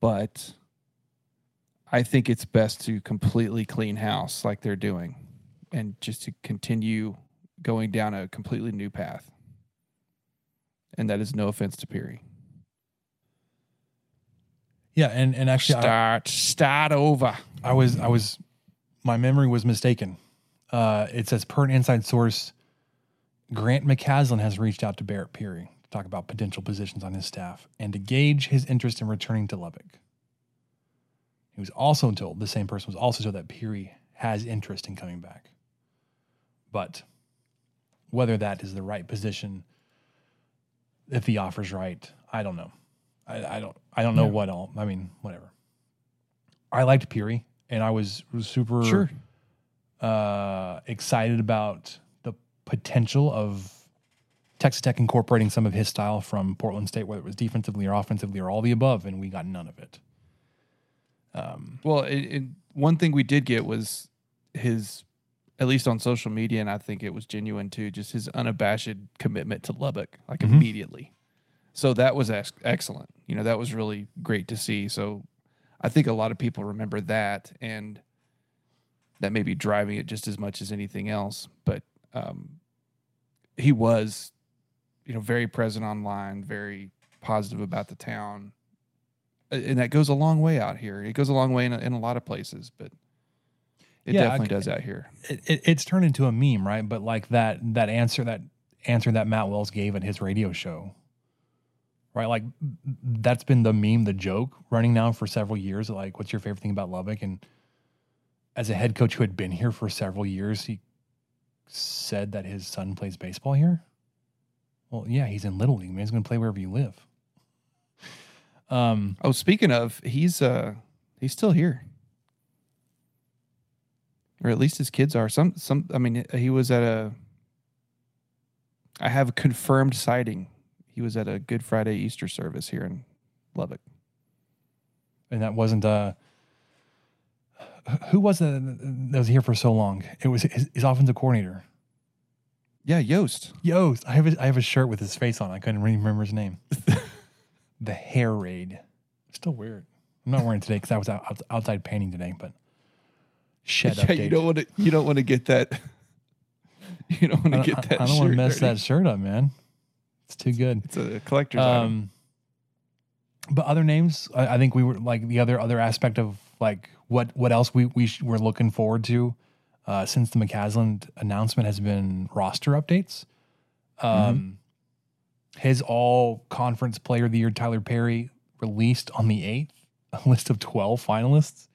But I think it's best to completely clean house like they're doing and just to continue going down a completely new path. And that is no offense to Peery. yeah and, and actually I, Start start over. I was I was my memory was mistaken. Uh, it says per an inside source, Grant McCasland has reached out to Barrett Peery to talk about potential positions on his staff and to gauge his interest in returning to Lubbock. He was also told the same person was also told that Peery has interest in coming back, but whether that is the right position, if the offer's right, I don't know. I, I don't I don't know what all. I mean, whatever. I liked Peery, and I was, was super Sure. uh, excited about the potential of Texas Tech incorporating some of his style from Portland State, whether it was defensively or offensively or all the above, and we got none of it. Um, Well, it, it, one thing we did get was his, at least on social media, and I think it was genuine too, just his unabashed commitment to Lubbock, like Mhm. immediately. So that was ex- excellent. You know, that was really great to see. So I think a lot of people remember that, and that may be driving it just as much as anything else. But um, he was, you know, very present online, very positive about the town and that goes a long way out here. It goes a long way in a, in a lot of places, but it Yeah, definitely I- does out here. it, it, it's turned into a meme, right? But like that that answer that answer that Matt Wells gave at his radio show, right? Like that's been the meme, the joke running now for several years. Like, what's your favorite thing about Lubbock? And as a head coach who had been here for several years, he said that his son plays baseball here. Well, yeah, he's in Little League. Man, he's going to play wherever you live. Um, Oh, speaking of, he's uh he's still here. Or at least his kids are. Some some I mean he was at a I have a confirmed sighting. He was at a Good Friday Easter service here in Lubbock. and that wasn't uh who was it that was here for so long? It was his, his offensive coordinator. Yeah, Yost. Yost. I have a, I have a shirt with his face on. I couldn't remember his name. the hair raid. Still weird. I'm not wearing it today because I was out- outside painting today, but shed Yeah, update. you don't want to you don't want to get that you don't want I to don't, get that I, I don't want to mess dirty. that shirt up, man. It's too good. It's a collector's item. Um, but other names, I, I think we were like the other other aspect of like what what else we we sh- we're looking forward to uh, since the McCasland announcement has been roster updates. Um, His all conference player of the year, Tyler Perry, released on the eighth, a list of twelve finalists.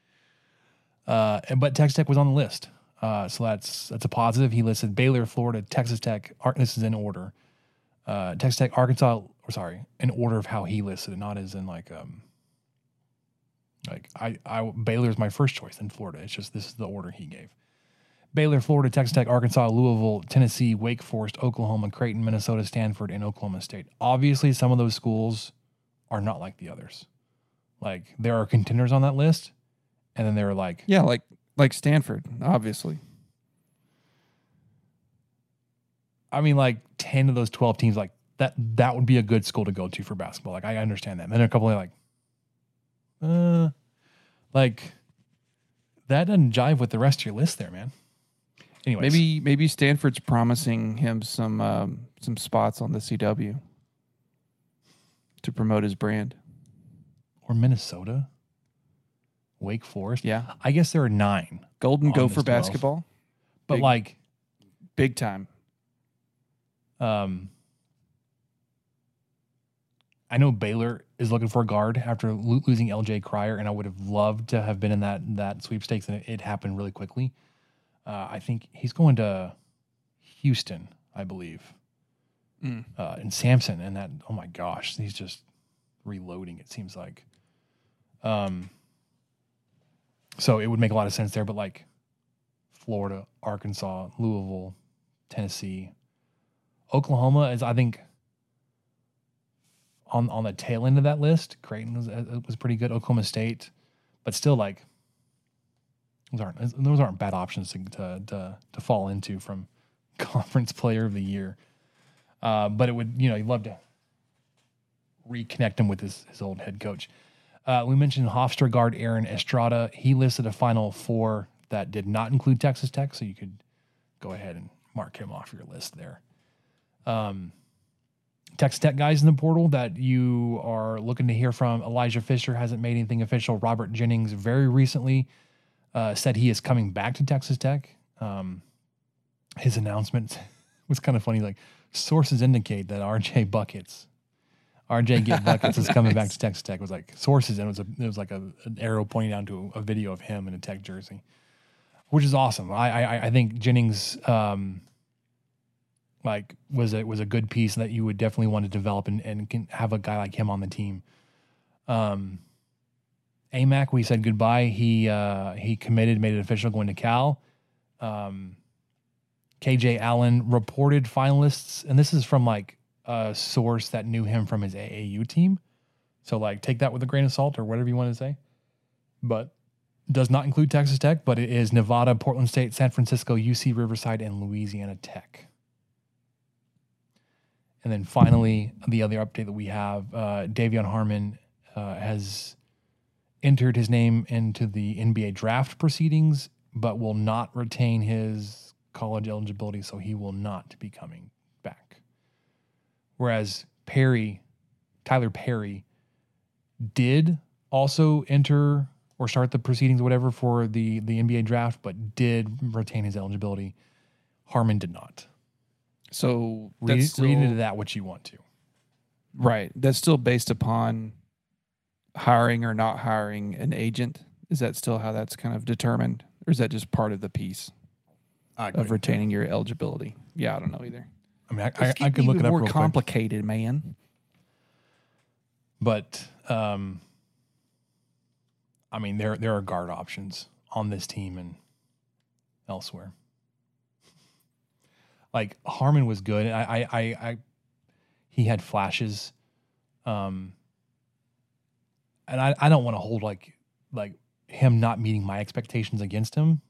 Uh, but Texas Tech was on the list, uh, so that's that's a positive. He listed Baylor, Florida, Texas Tech. Ar- This is in order uh, Texas Tech, Arkansas, or sorry, in order of how he listed it, not as in like um like I I Baylor's my first choice in Florida. It's just this is the order he gave. Baylor, Florida, Texas Tech, Arkansas, Louisville, Tennessee, Wake Forest, Oklahoma, Creighton, Minnesota, Stanford, and Oklahoma State. Obviously, some of those schools are not like the others. Like there are contenders on that list, and then they were like yeah, like like Stanford, obviously. I mean, like ten of those twelve teams, like that that would be a good school to go to for basketball. Like I understand that. And then a couple of like, uh, like that doesn't jive with the rest of your list there, man. Anyways, Maybe maybe Stanford's promising him some um, some spots on the CW to promote his brand. or Minnesota, Wake Forest. Yeah, I guess there are nine, Golden On Gopher this 12. basketball, but Big- like, big time. um, I know Baylor is looking for a guard after lo- losing LJ Cryer, and I would have loved to have been in that that sweepstakes, and it, it happened really quickly. Uh, I think he's going to Houston, I believe, Mm. uh, and Sampson, and that. Oh my gosh, he's just reloading. It seems like. Um. So it would make a lot of sense there, but like Florida, Arkansas, Louisville, Tennessee, Oklahoma is I think on on the tail end of that list. Creighton was uh, was pretty good. Oklahoma State, but still like those aren't those aren't bad options to to to, to fall into from conference player of the year. Uh, but it would you know you'd love to reconnect him with his his old head coach. Uh, we mentioned Hofstra guard Aaron Estrada. He listed a final four that did not include Texas Tech, so you could go ahead and mark him off your list there. Um, Texas Tech guys in the portal that you are looking to hear from. Elijah Fisher hasn't made anything official. Robert Jennings very recently uh, said he is coming back to Texas Tech. Um, his announcement was kind of funny. Like sources indicate that RJ Buckets, RJ Get Buckets is coming back to Texas Tech. It was like sources, and it was a it was like a, an arrow pointing down to a, a video of him in a Tech jersey, which is awesome. I I, I think Jennings. Um, like was a was a good piece that you would definitely want to develop and, and can have a guy like him on the team. Um Aimaq, we said goodbye. He uh he committed, made it official going to Cal. Um KJ Allen reported finalists, and this is from like a source that knew him from his AAU team. So like take that with a grain of salt or whatever you want to say. But does not include Texas Tech, but it is Nevada, Portland State, San Francisco, UC Riverside, and Louisiana Tech. And then finally, the other update that we have, uh, De'Vion Harmon uh, has entered his name into the NBA draft proceedings, but will not retain his college eligibility, so he will not be coming. Whereas Perry, Tyler Perry, did also enter or start the proceedings, whatever, for the the NBA draft, but did retain his eligibility. Harmon did not. So Read, that's read into that what you want to. Right. That's still based upon hiring or not hiring an agent. Is that still how that's kind of determined? Or is that just part of the piece of retaining your eligibility? Yeah, I don't know either. I mean, I, I, I could look it up more real quick, complicated, man. but um, I mean, there there are guard options on this team and elsewhere. Like Harmon was good. I, I, I, I he had flashes, um, and I, I don't want to hold like like him not meeting my expectations against him,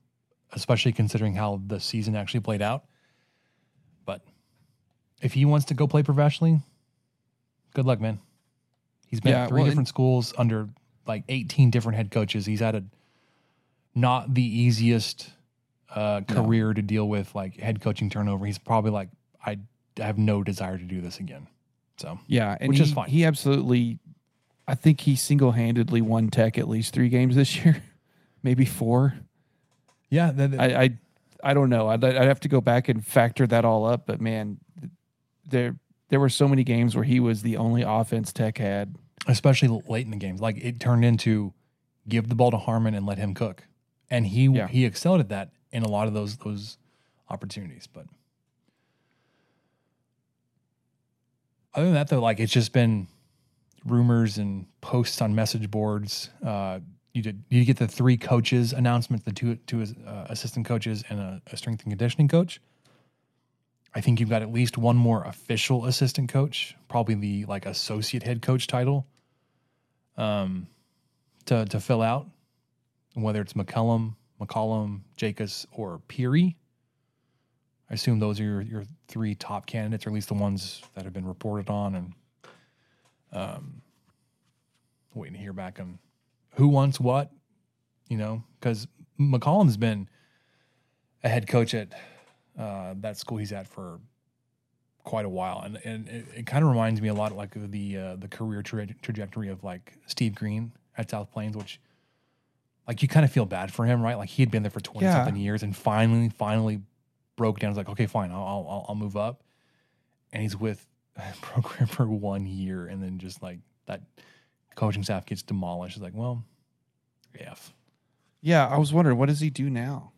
especially considering how the season actually played out. If he wants to go play professionally, good luck, man. He's been Yeah, at three well, different schools under like 18 different head coaches. He's had a not the easiest uh, No. career to deal with, like head coaching turnover. He's probably like, I have no desire to do this again. So Yeah, and Which he, is fine. He absolutely, I think he single handedly won Tech at least three games this year, maybe four. yeah, that, I, I, I don't know. I'd, I'd have to go back and factor that all up. But man, there there were so many games where he was the only offense Tech had. especially late in the game. Like it turned into give the ball to Harmon and let him cook, and he Yeah. he excelled at that in a lot of those those opportunities. But other than that, though, like it's just been rumors and posts on message boards. Uh, you did you get the three coaches announcement, the two two uh, assistant coaches and a, a strength and conditioning coach. I think you've got at least one more official assistant coach, probably the like associate head coach title, um, to to fill out. Whether it's McCullum, McCollum, Jakus, or Peery. I assume those are your, your three top candidates, or at least the ones that have been reported on, and um, waiting to hear back on who wants what. You know, because McCollum's been a head coach at uh, that school he's at for quite a while, and and it, it kind of reminds me a lot like of the uh, the career tra- trajectory of like Steve Green at South Plains, which like you kind of feel bad for him, right? Like he had been there for twenty Yeah. something years, and finally, finally broke down. He's like, okay, fine, I'll I'll, I'll move up, and he's with a program for one year, and then just like that coaching staff gets demolished. It's like, well, f. Yeah, I was wondering what does he do now?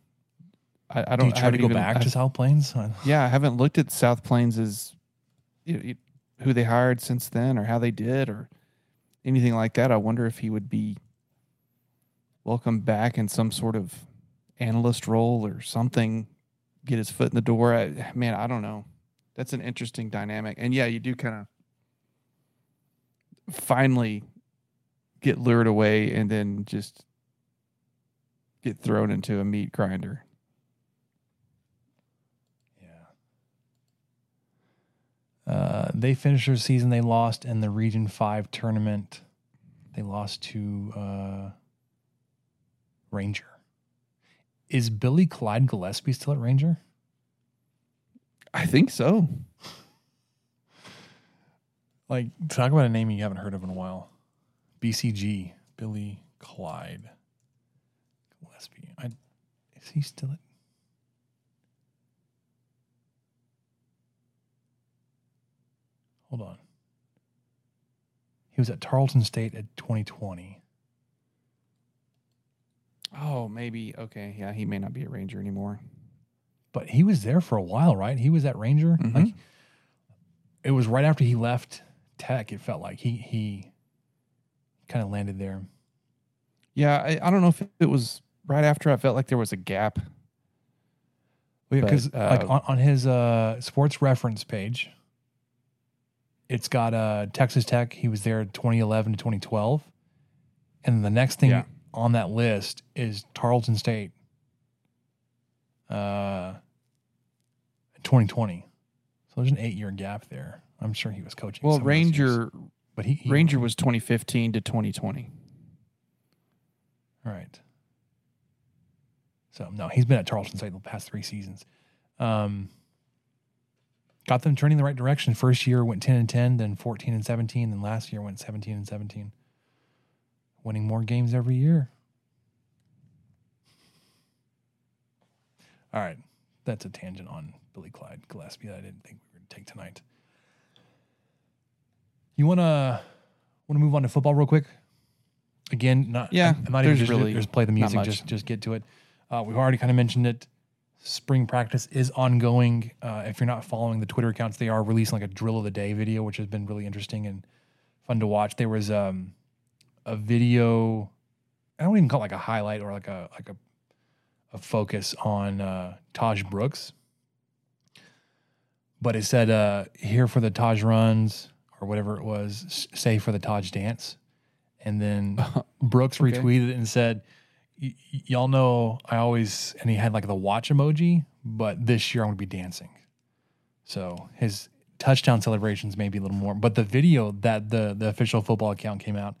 I, I Do don't. you I try to go even- back I- to South Plains? Yeah, I haven't looked at South Plains as you know, who they hired since then, or how they did, or anything like that. I wonder if he would be welcome back in some sort of analyst role or something. Get his foot in the door. I, man, I don't know. That's an interesting dynamic, and yeah, you do kind of finally get lured away, and then just get thrown into a meat grinder. Uh, they finished their season. They lost in the Region Five tournament. They lost to uh, Ranger. Is Billy Clyde Gillispie still at Ranger? I think so. Like, talk about a name you haven't heard of in a while. BCG, Billy Clyde Gillispie. I, is he still at? Hold on. He was at Tarleton State at 2020. Oh, maybe. Okay. Yeah, he may not be a Ranger anymore. but he was there for a while, right? He was at Ranger. Mhm. Like it was right after he left Tech. It felt like he he kind of landed there. Yeah, I, I don't know if it was right after I felt like there was a gap. Because like uh, on, on his uh, sports reference page, it's got uh, Texas Tech. He was there 2011 to 2012, and the next thing Yeah. on that list is Tarleton State, uh, 2020. So there's an eight year gap there. I'm sure he was coaching. Well, some of those years. Ranger but he, he Ranger was 2015 to 2020. Right. So no, he's been at Tarleton State the past three seasons. Um, got them turning the right direction. First year went ten and ten, then fourteen and seventeen, then last year went seventeen and seventeen. Winning more games every year. All right, that's a tangent on Billy Clyde Gillispie that I didn't think we were going to take tonight. You wanna wanna move on to football real quick? Again, not Yeah, I'm not even just, really just play the music. Just just get to it. Uh, we've already kind of mentioned it. Spring practice is ongoing. Uh, if you're not following the Twitter accounts, they are releasing like a drill of the day video, which has been really interesting and fun to watch. There was um, a video. I don't even call it like a highlight or like a like a a focus on uh, Taj Brooks, but it said uh, here for the Taj runs or whatever it was, say for the Taj dance, and then Brooks Okay. retweeted it and said, "Y- "Y'all know I always," and he had like the watch emoji, but this year I'm going to be dancing. So his touchdown celebrations may be a little more, but the video that the the official football account came out,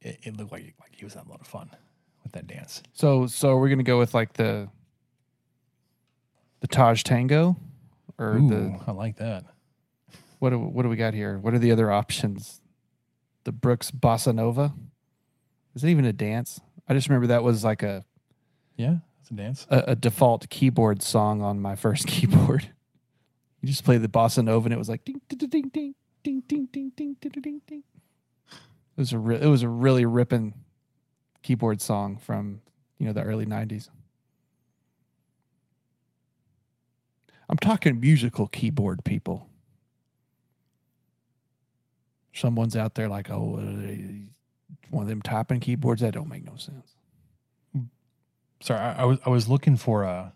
it, it looked like like he was having a lot of fun with that dance. So so we're gonna go with like the the Taj Tango, or Ooh, the I like that. what do, what do we got here? What are the other options? The Brooks Bossa Nova. Is it even a dance? I just remember that was like a Yeah, that's a dance. a, a default keyboard song on my first keyboard. You just play the bossa nova and it was like ding ding ding ding ding ding ding ding ding ding ding. It was a re- it was a really ripping keyboard song from you know the early '90s. I'm talking musical keyboard people. Someone's out there like, oh, uh, one of them typing keyboards that don't make no sense. Sorry, I, I was I was looking for uh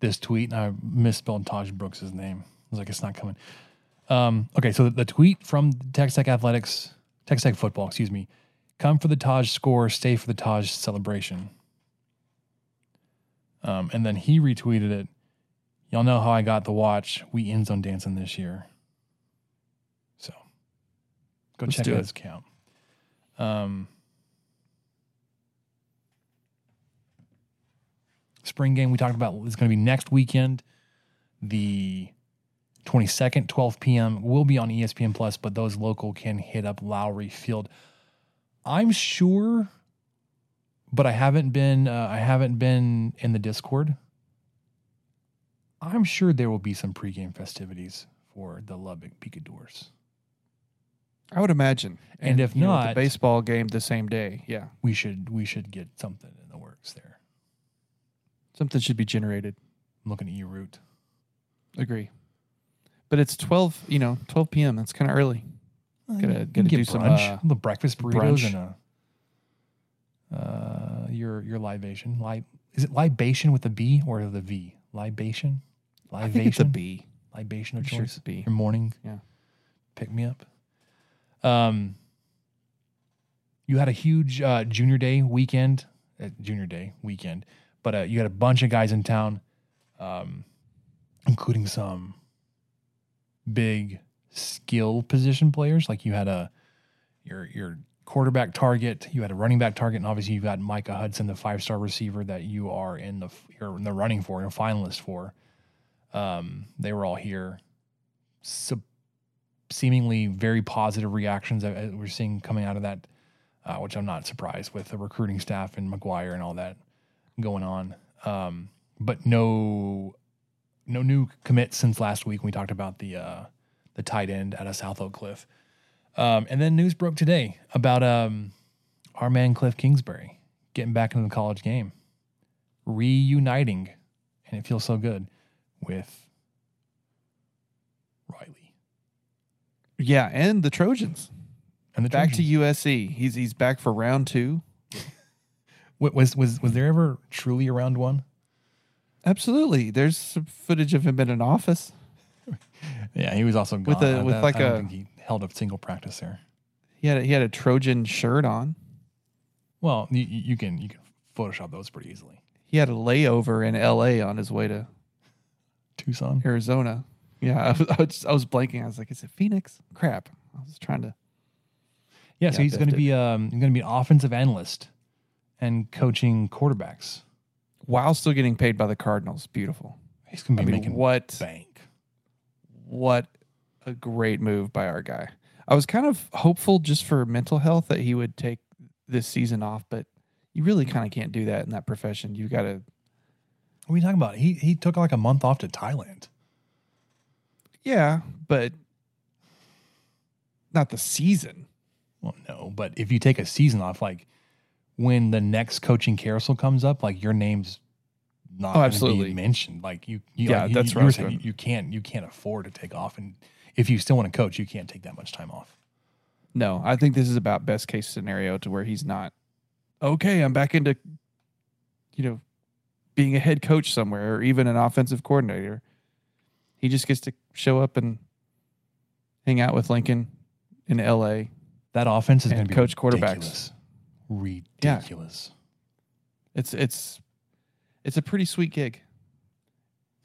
this tweet and I misspelled Taj Brooks' name. I was like, it's not coming. Um, okay, so the, the tweet from Texas Tech Athletics, Texas Tech football, excuse me. Come for the Taj score, stay for the Taj celebration. Um, and then he retweeted it. Y'all know how I got the watch. We end zone dancing this year. So go Let's check out his account. Um, spring game we talked about is going to be next weekend, the 22nd, 12 p.m. will be on ESPN Plus, but those local can hit up Lowrey Field. I'm sure, but I haven't been. Uh, I haven't been in the Discord. I'm sure there will be some pregame festivities for the Lubbock Picadors. I would imagine. And if you know, not- the baseball game the same day, yeah, We should we should get something in the works there. something should be generated. I'm looking at you, Root. Agree. But it's twelve, you know, twelve p.m. That's kind of early. Gotta- You gotta do get some, brunch, uh, the breakfast burritos brunch. and a uh, your your libation. Li- is it libation with a B or the V? Libation, libation, I think it's a B. libation of sure choice. a B. Your morning, Yeah. pick me up. Um, you had a huge uh, junior day weekend, uh, junior day weekend, but uh, you had a bunch of guys in town, um, including some big skill position players. Like you had a your your quarterback target, you had a running back target, and obviously you've got Micah Hudson, the five star receiver that you are in the you're in the running for, you're finalist for. Um, they were all here. So seemingly very positive reactions that uh, we're seeing coming out of that, uh, which I'm not surprised with the recruiting staff and McGuire and all that going on. Um, but no, no new commits since last week. when We talked about the uh, the tight end out of South Oak Cliff, um, and then news broke today about um, our man Cliff Kingsbury getting back into the college game, reuniting, and it feels so good with Riley Yeah, and the Trojans and the back Trojans. to USC. He's he's back for round two. Wa- Was was was there ever truly a round one? Absolutely. There's some footage of him in an office. Yeah, he was also gone. With a- I- with I- like I don't a- think he held a single practice there. He had a, he had a Trojan shirt on. Well, you you can you can Photoshop those pretty easily. He had a layover in L.A. on his way to Tucson. Arizona. Yeah, I was, I was, I was blanking. I was like, "Is it Phoenix?" Crap. I was trying to. Yeah, so he's going to be um going to be an offensive analyst and coaching quarterbacks. While still getting paid by the Cardinals, beautiful. He's going to I be mean, making what bank. what a great move by our guy. I was kind of hopeful just for mental health that he would take this season off, but you really kind of can't do that in that profession. You got to, What are you talking about? He he took like a month off to Thailand. Yeah, but not the season. Well, no, but if you take a season off, like when the next coaching carousel comes up, like your name's not Oh, gonna absolutely. be mentioned. Like you, you Yeah, like, you- that's you, where you I was saying you, you can't you can't afford to take off, and if you still want to coach, you can't take that much time off. No, I think this is about best case scenario to where he's not okay. I'm back into, you know, being a head coach somewhere or even an offensive coordinator. He just gets to show up and hang out with Lincoln in L.A. That offense is going to be coach quarterbacks. ridiculous. Yeah. Ridiculous. It's it's it's a pretty sweet gig.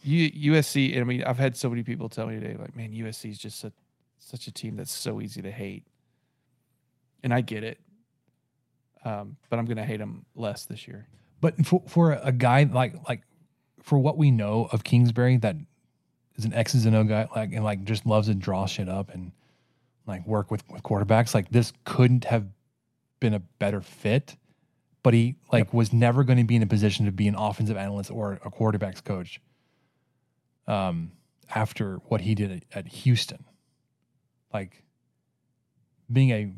U, USC. I mean, I've had so many people tell me today, like, man, USC is just such such a team that's so easy to hate, and I get it. Um, but I'm gonna hate them less this year. But for for a guy like like for what we know of Kingsbury, that is an X's and O guy, like and like just loves to draw shit up and like work with with quarterbacks. Like this couldn't have been a better fit. But he like was never going to be in a position to be an offensive analyst or a quarterbacks coach. Um, after what he did at, at Houston, like being a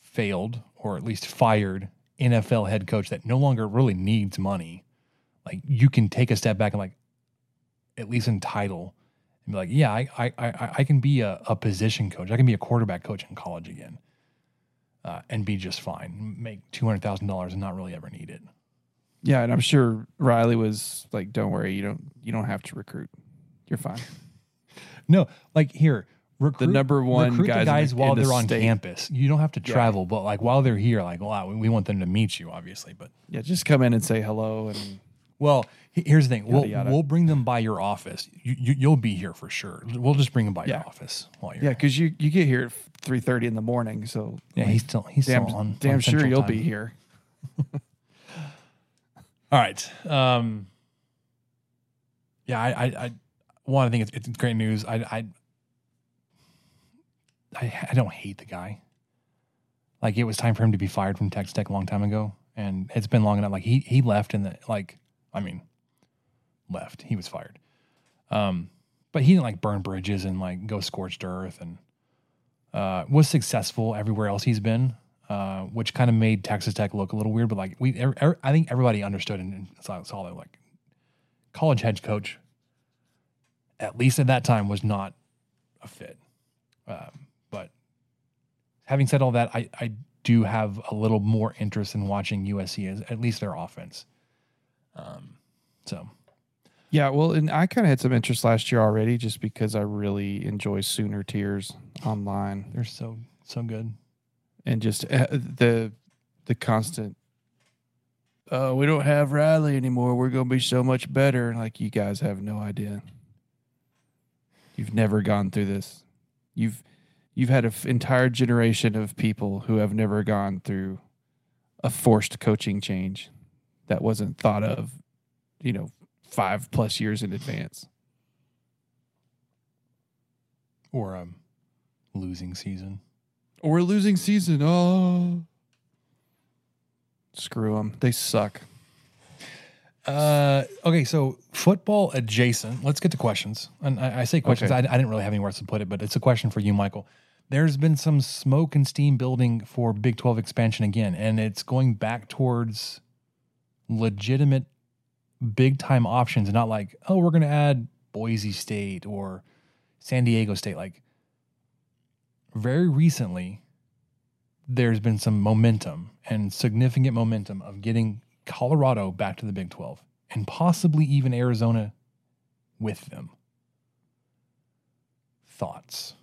failed or at least fired NFL head coach that no longer really needs money, like you can take a step back and like at least entitle and be like, yeah, I I I, I can be a, a position coach. I can be a quarterback coach in college again, uh, and be just fine. Make two hundred thousand dollars and not really ever need it. Yeah, and I'm sure Riley was like, "Don't worry, you don't you don't have to recruit. You're fine." No, like here. Recruit, the number one recruit guys the guys the- while in they're on state. campus. You don't have to Yeah. travel, but like while they're here, like wow, we want them to meet you, obviously. But Yeah, just come in and say hello and Well, here's the thing. we'll, yada. we'll bring them by your office. You, you, you'll be here for sure. We'll just bring them by Yeah. your office while you're. yeah, because you you get here at three thirty in the morning, so yeah. He's still he's damn still on. damn on sure you'll Time. be here. All right. Um. Yeah, I, I, I one. I think it's, it's great news. I, I, I, I don't hate the guy. Like it was time for him to be fired from Texas Tech a long time ago, and it's been long enough. Like he he left in the like, I mean, left. He was fired. Um, but he didn't like burn bridges and like go scorched earth, and uh, was successful everywhere else he's been. Uh, which kind of made Texas Tech look a little weird, but like we, er, er- I think everybody understood and, saw, saw that like college head coach, at least at that time, was not a fit. Um, but having said all that, I, I do have a little more interest in watching USC as at least their offense. Um, so Yeah, well, and I kind of had some interest last year already, just because I really enjoy Sooner Tears online they're so so good. and just uh, the the constant. Oh, we don't have Riley anymore. We're going to be so much better. Like you guys have no idea. You've never gone through this. You've you've had an entire generation of people who have never gone through a forced coaching change that wasn't thought of, you know, five plus years in advance. Or um, losing season. Or a losing season. Oh, screw them. They suck. Uh, okay, so football adjacent. Let's get to questions. And I, I say questions. Okay. I, I didn't really have anywhere else to put it, but it's a question for you, Michael. There's been some smoke and steam building for Big 12 expansion again, and it's going back towards legitimate big time options, not like, oh, we're going to add Boise State or San Diego State. Like, very recently, there's been some momentum and significant momentum of getting Colorado back to the Big 12. and possibly even Arizona with them. Thoughts?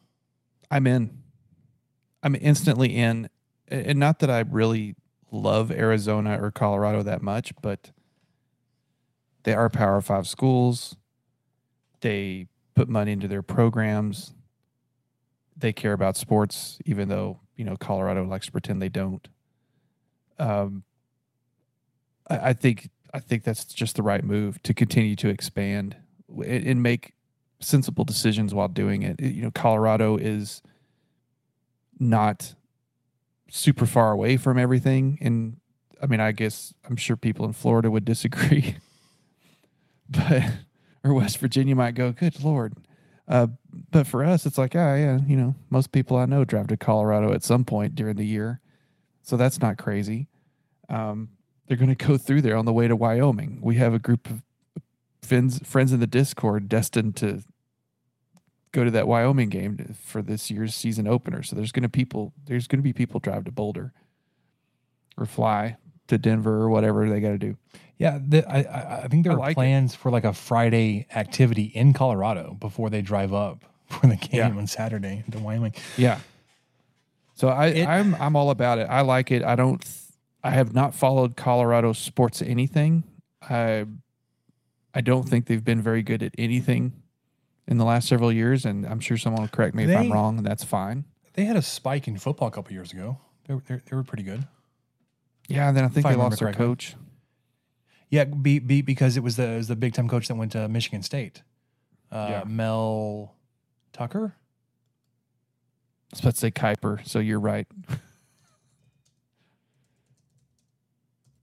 I'm in. I'm instantly in. And not that I really love Arizona or Colorado that much, but they are Power Five schools. They put money into their programs. They care about sports, even though, you know, Colorado likes to pretend they don't. Um, I, I think I think that's just the right move to continue to expand and, and make sensible decisions while doing it. You know, Colorado is not super far away from everything. And I mean, I guess I'm sure people in Florida would disagree, but or West Virginia might go, good Lord. Uh, but for us, it's like, ah, yeah, you know, most people I know drive to Colorado at some point during the year. So that's not crazy. Um, they're going to go through there on the way to Wyoming. We have a group of friends, friends in the Discord destined to go to that Wyoming game for this year's season opener. So there's going to people there's going to be people drive to Boulder or fly to Denver or whatever they got to do. Yeah, the, I I- think there I are like it. plans for like a Friday activity in Colorado before they drive up for the game Yeah. on Saturday to Wyoming. Yeah. So I It- I'm I'm all about it. I like it. I don't I have not followed Colorado sports anything. I I don't think they've been very good at anything in the last several years and I'm sure someone will correct me if I'm They- wrong and that's fine. They had a spike in football a couple years ago. They were, they, they were pretty good. Yeah, and then I think I they remember lost their correctly. coach. Yeah, be, be, because it was the it was the big time coach that went to Michigan State, uh, Yeah. Mel Tucker. I was about to say Kuiper, so you're right.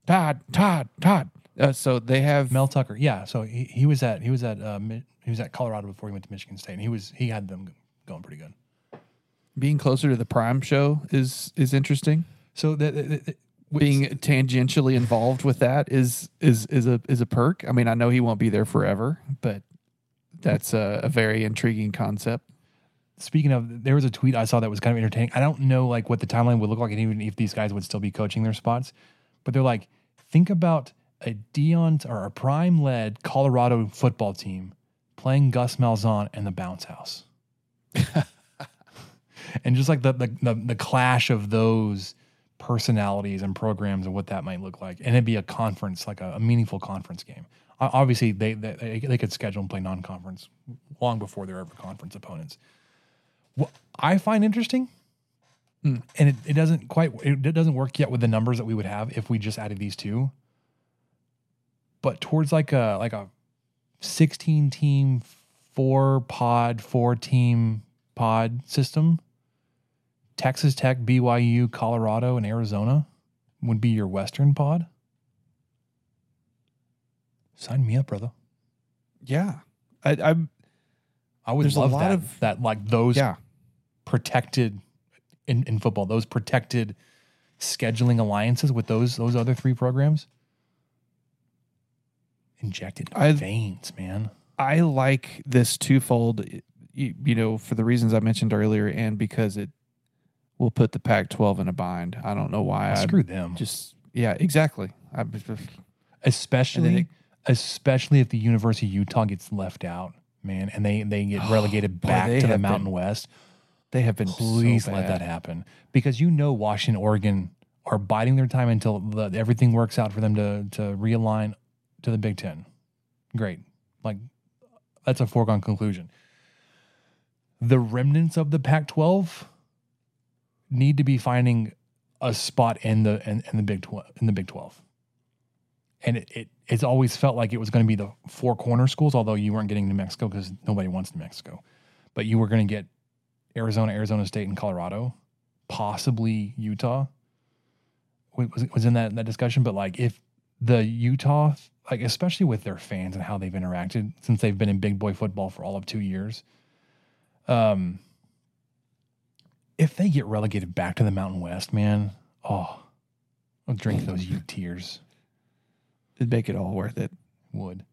Todd, Todd, Todd. Uh, so they have Mel Tucker. Yeah, so he, he was at he was at uh, Mi- he was at Colorado before he went to Michigan State, and he was he had them going pretty good. being closer to the prime show is is interesting. So the, the, the- Being tangentially involved with that is is is a is a perk. I mean, I know he won't be there forever, but that's a, a very intriguing concept. speaking of, there was a tweet I saw that was kind of entertaining. I don't know like what the timeline would look like, and even if these guys would still be coaching their spots, but they're like, think about a Deion or a prime led Colorado football team playing Gus Malzahn and the Bounce House, and just like the, the the the clash of those personalities and programs and what that might look like, and it'd be a conference like a, a meaningful conference game. Obviously, they, they they could schedule and play non-conference long before they're ever conference opponents what I find interesting, hmm. and it, it doesn't quite it doesn't work yet with the numbers that we would have if we just added these two. But towards like a like a sixteen team, four pod, four team pod system, Texas Tech, BYU, Colorado, and Arizona would be your Western pod. Sign me up, brother. Yeah, I, I'm. I would love that. of- that like those Yeah, protected in, in football, those protected scheduling alliances with those those other three programs injected in I- veins, man. I like this twofold. You, you know, for the reasons I mentioned earlier, and because it will put the Pac-12 in a bind. I don't know why. Ah, I Screw them. Just yeah, exactly. I, especially it- especially if the University of Utah gets left out, man, and they they get relegated boy, back they to the Mountain been West. they have been Please so let that happen because you know Washington, Oregon are biding their time until the, everything works out for them to to realign to the Big Ten. Great, like that's a foregone conclusion. The remnants of the Pac-12 need to be finding a spot in the in, in the Big Twelve in the Big Twelve, and it, it it's always felt like it was going to be the four corner schools. Although you weren't getting New Mexico because nobody wants New Mexico, but you were going to get Arizona, Arizona State, and Colorado, possibly Utah. Was was in that that discussion, but like if the Utah, like especially with their fans and how they've interacted since they've been in big boy football for all of two years, um, if they get relegated back to the Mountain West, man, oh, I'll drink those U tears. It'd make it all worth it. Would.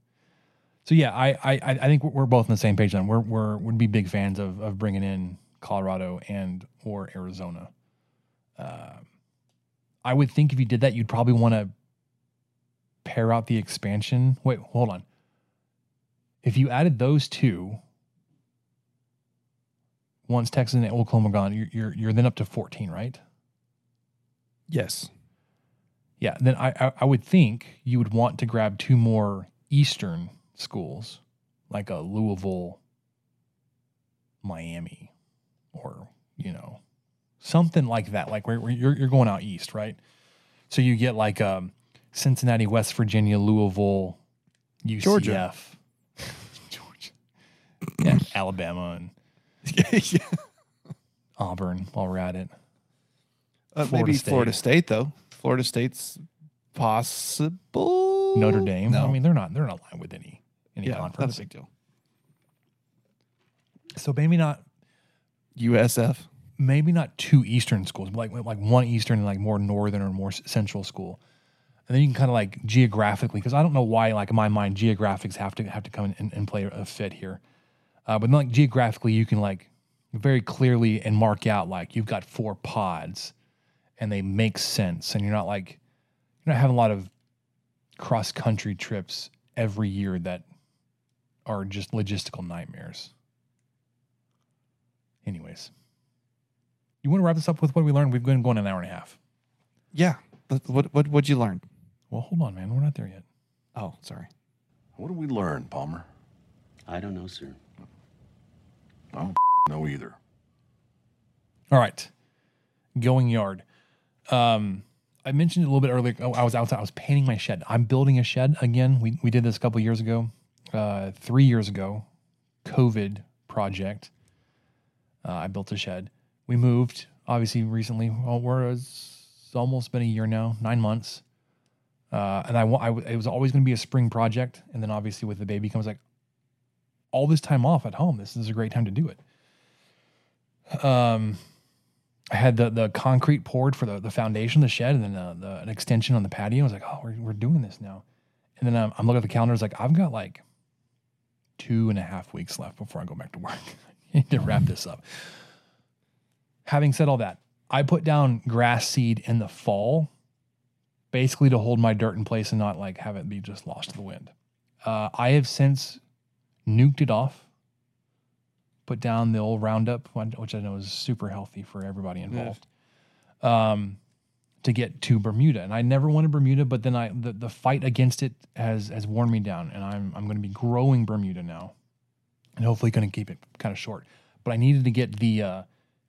So yeah, I I I think we're- we're both on the same page. Then we're we're would be big fans of of bringing in Colorado and or Arizona. Um, I would think if you did that, you'd probably want to pair out the expansion. Wait, hold on. If you added those two, once Texas and Oklahoma gone, you're you're, you're then up to 14, right? Yes. Yeah. Then I, I I would think you would want to grab two more Eastern schools, like a Louisville, Miami, or you know, something like that. Like where, where you're you're going out east, right? So you get like um, Cincinnati, West Virginia, Louisville, UCF, Georgia. Georgia, yeah, Alabama, and yeah. Auburn. While we're at it, Uh, Florida maybe State. Florida State though. Florida State's possible. Notre Dame. No. I mean, they're not they're not aligned with any any yeah, not conference. a big deal. So maybe not USF. maybe not two Eastern schools, like like one Eastern and like more Northern or more Central school. And then you can kind of like geographically, because I don't know why, like in my mind, geographics have to have to come and, and play a fit here. Uh, but then like geographically, you can like very clearly and mark out like you've got four pods, and they make sense, and you're not like you're not having a lot of cross country trips every year that are just logistical nightmares. Anyways. You want to wrap this up with what we learned? We've been going an hour and a half. Yeah. What what what'd you learn? Well, hold on, man. We're not there yet. Oh, sorry. What did we learn, Palmer? I don't know, sir. I don't know either. All right. Going yard. Um, I mentioned it a little bit earlier. Oh, I was outside. I was painting my shed. I'm building a shed again. We we did this a couple years ago, uh, three years ago. COVID project. Uh, I built a shed. We moved obviously recently. Well, we're it's almost been a year now, nine months. Uh, and I, I it was always going to be a spring project, and then obviously with the baby comes like all this time off at home. This is a great time to do it. Um, I had the the concrete poured for the, the foundation, the shed, and then the, an extension on the patio. I was like, oh, we're, we're doing this now. And then um, I'm looking at the calendar. It's like I've got like two and a half weeks left before I go back to work. I need to wrap this up. Having said all that, I put down grass seed in the fall, basically to hold my dirt in place and not like have it be just lost to the wind. Uh, I have since nuked it off, put down the old Roundup, which I know is super healthy for everybody involved, um, to get to Bermuda. And I never wanted Bermuda, but then I the, the fight against it has has worn me down, and I'm I'm going to be growing Bermuda now, and hopefully going to keep it kind of short. But I needed to get the uh,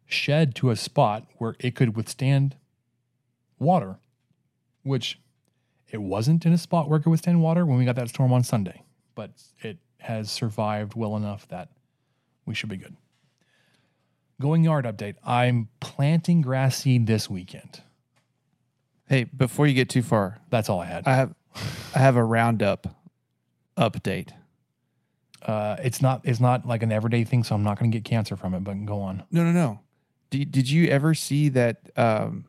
shed to a spot where it could withstand water, which it wasn't in a spot where it could withstand water when we got that storm on Sunday, but it has survived well enough that we should be good. Going yard update. I'm planting grass seed this weekend. Hey, before you get too far, That's all I had. I have I have a roundup update. Uh, it's not it's not like an everyday thing, so I'm not going to get cancer from it. But go on. No, no, no. Did, did you ever see that? Um,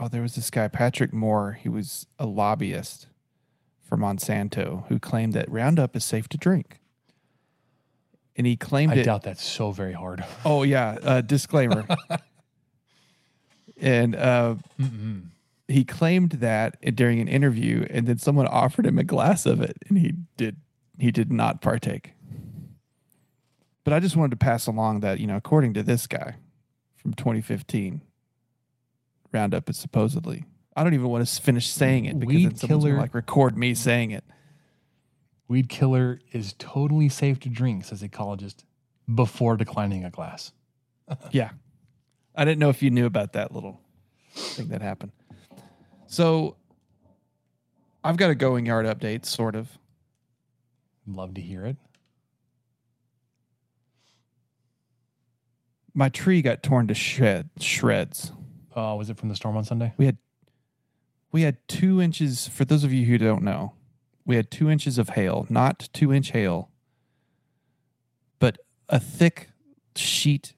oh, there was this guy, Patrick Moore. He was a lobbyist for Monsanto who claimed that Roundup is safe to drink. And he claimed I it. doubt that's so very hard. Oh, yeah. Uh, disclaimer. and uh, he claimed that during an interview, and then someone offered him a glass of it, and he did. He did not partake. But I just wanted to pass along that, you know, according to this guy from 2015, Roundup is supposedly. I don't even want to finish saying it because Weed then someone's gonna killer. like record me saying it. Weed killer is totally safe to drink, says ecologist, before declining a glass. Yeah. I didn't know if you knew about that little thing that happened. So I've got a going yard update, sort of. Love to hear it. My tree got torn to shred, shreds. Uh, was it from the storm on Sunday? We had we had two inches. For those of you who don't know, we had two inches of hail, not two inch hail, but a thick sheet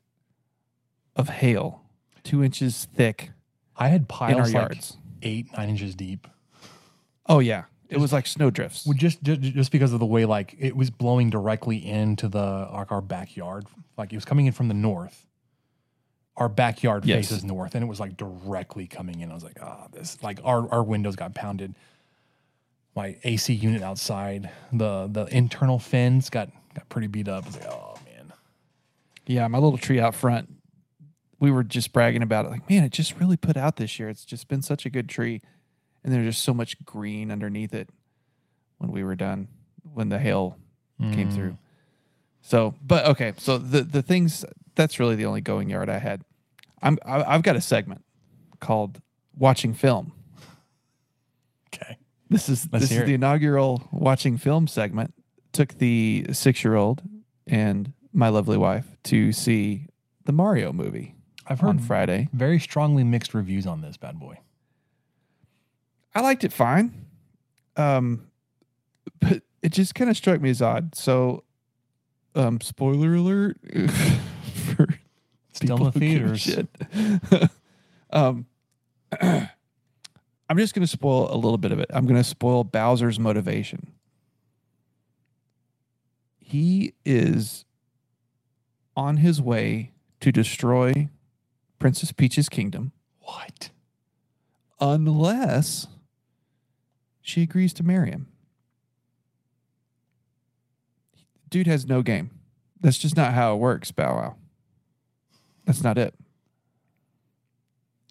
of hail, two inches thick. I had in our piles like yards. eight, nine inches deep. Oh yeah, it was like snow drifts. Well, just, just just because of the way like it was blowing directly into the like our backyard, like it was coming in from the north, our backyard Yes. faces north, and it was like directly coming in. I was like, oh, this like our our windows got pounded. My AC unit outside, the the internal fins got got pretty beat up. I was like, oh man. Yeah, my little tree out front. We were just bragging about it. Like, man, it just really put out this year. It's just been such a good tree, and there's just so much green underneath it. When we were done, when the hail came Mm. through. So, but okay. So the the things that's really the only going yard I had. I'm I, I've got a segment called watching film. Okay. This is Let's this is the inaugural watching film segment. Took the six year old and my lovely wife to see the Mario movie I've heard on Friday. very strongly mixed reviews on this bad boy. I liked it fine. Um, but it just kind of struck me as odd. So, um, spoiler alert Still in the who give a theaters. shit. um, I'm just going to spoil a little bit of it. I'm going to spoil Bowser's motivation. He is on his way to destroy Princess Peach's kingdom What? unless she agrees to marry him. Dude has no game. That's just not how it works, Bow Wow. That's not it.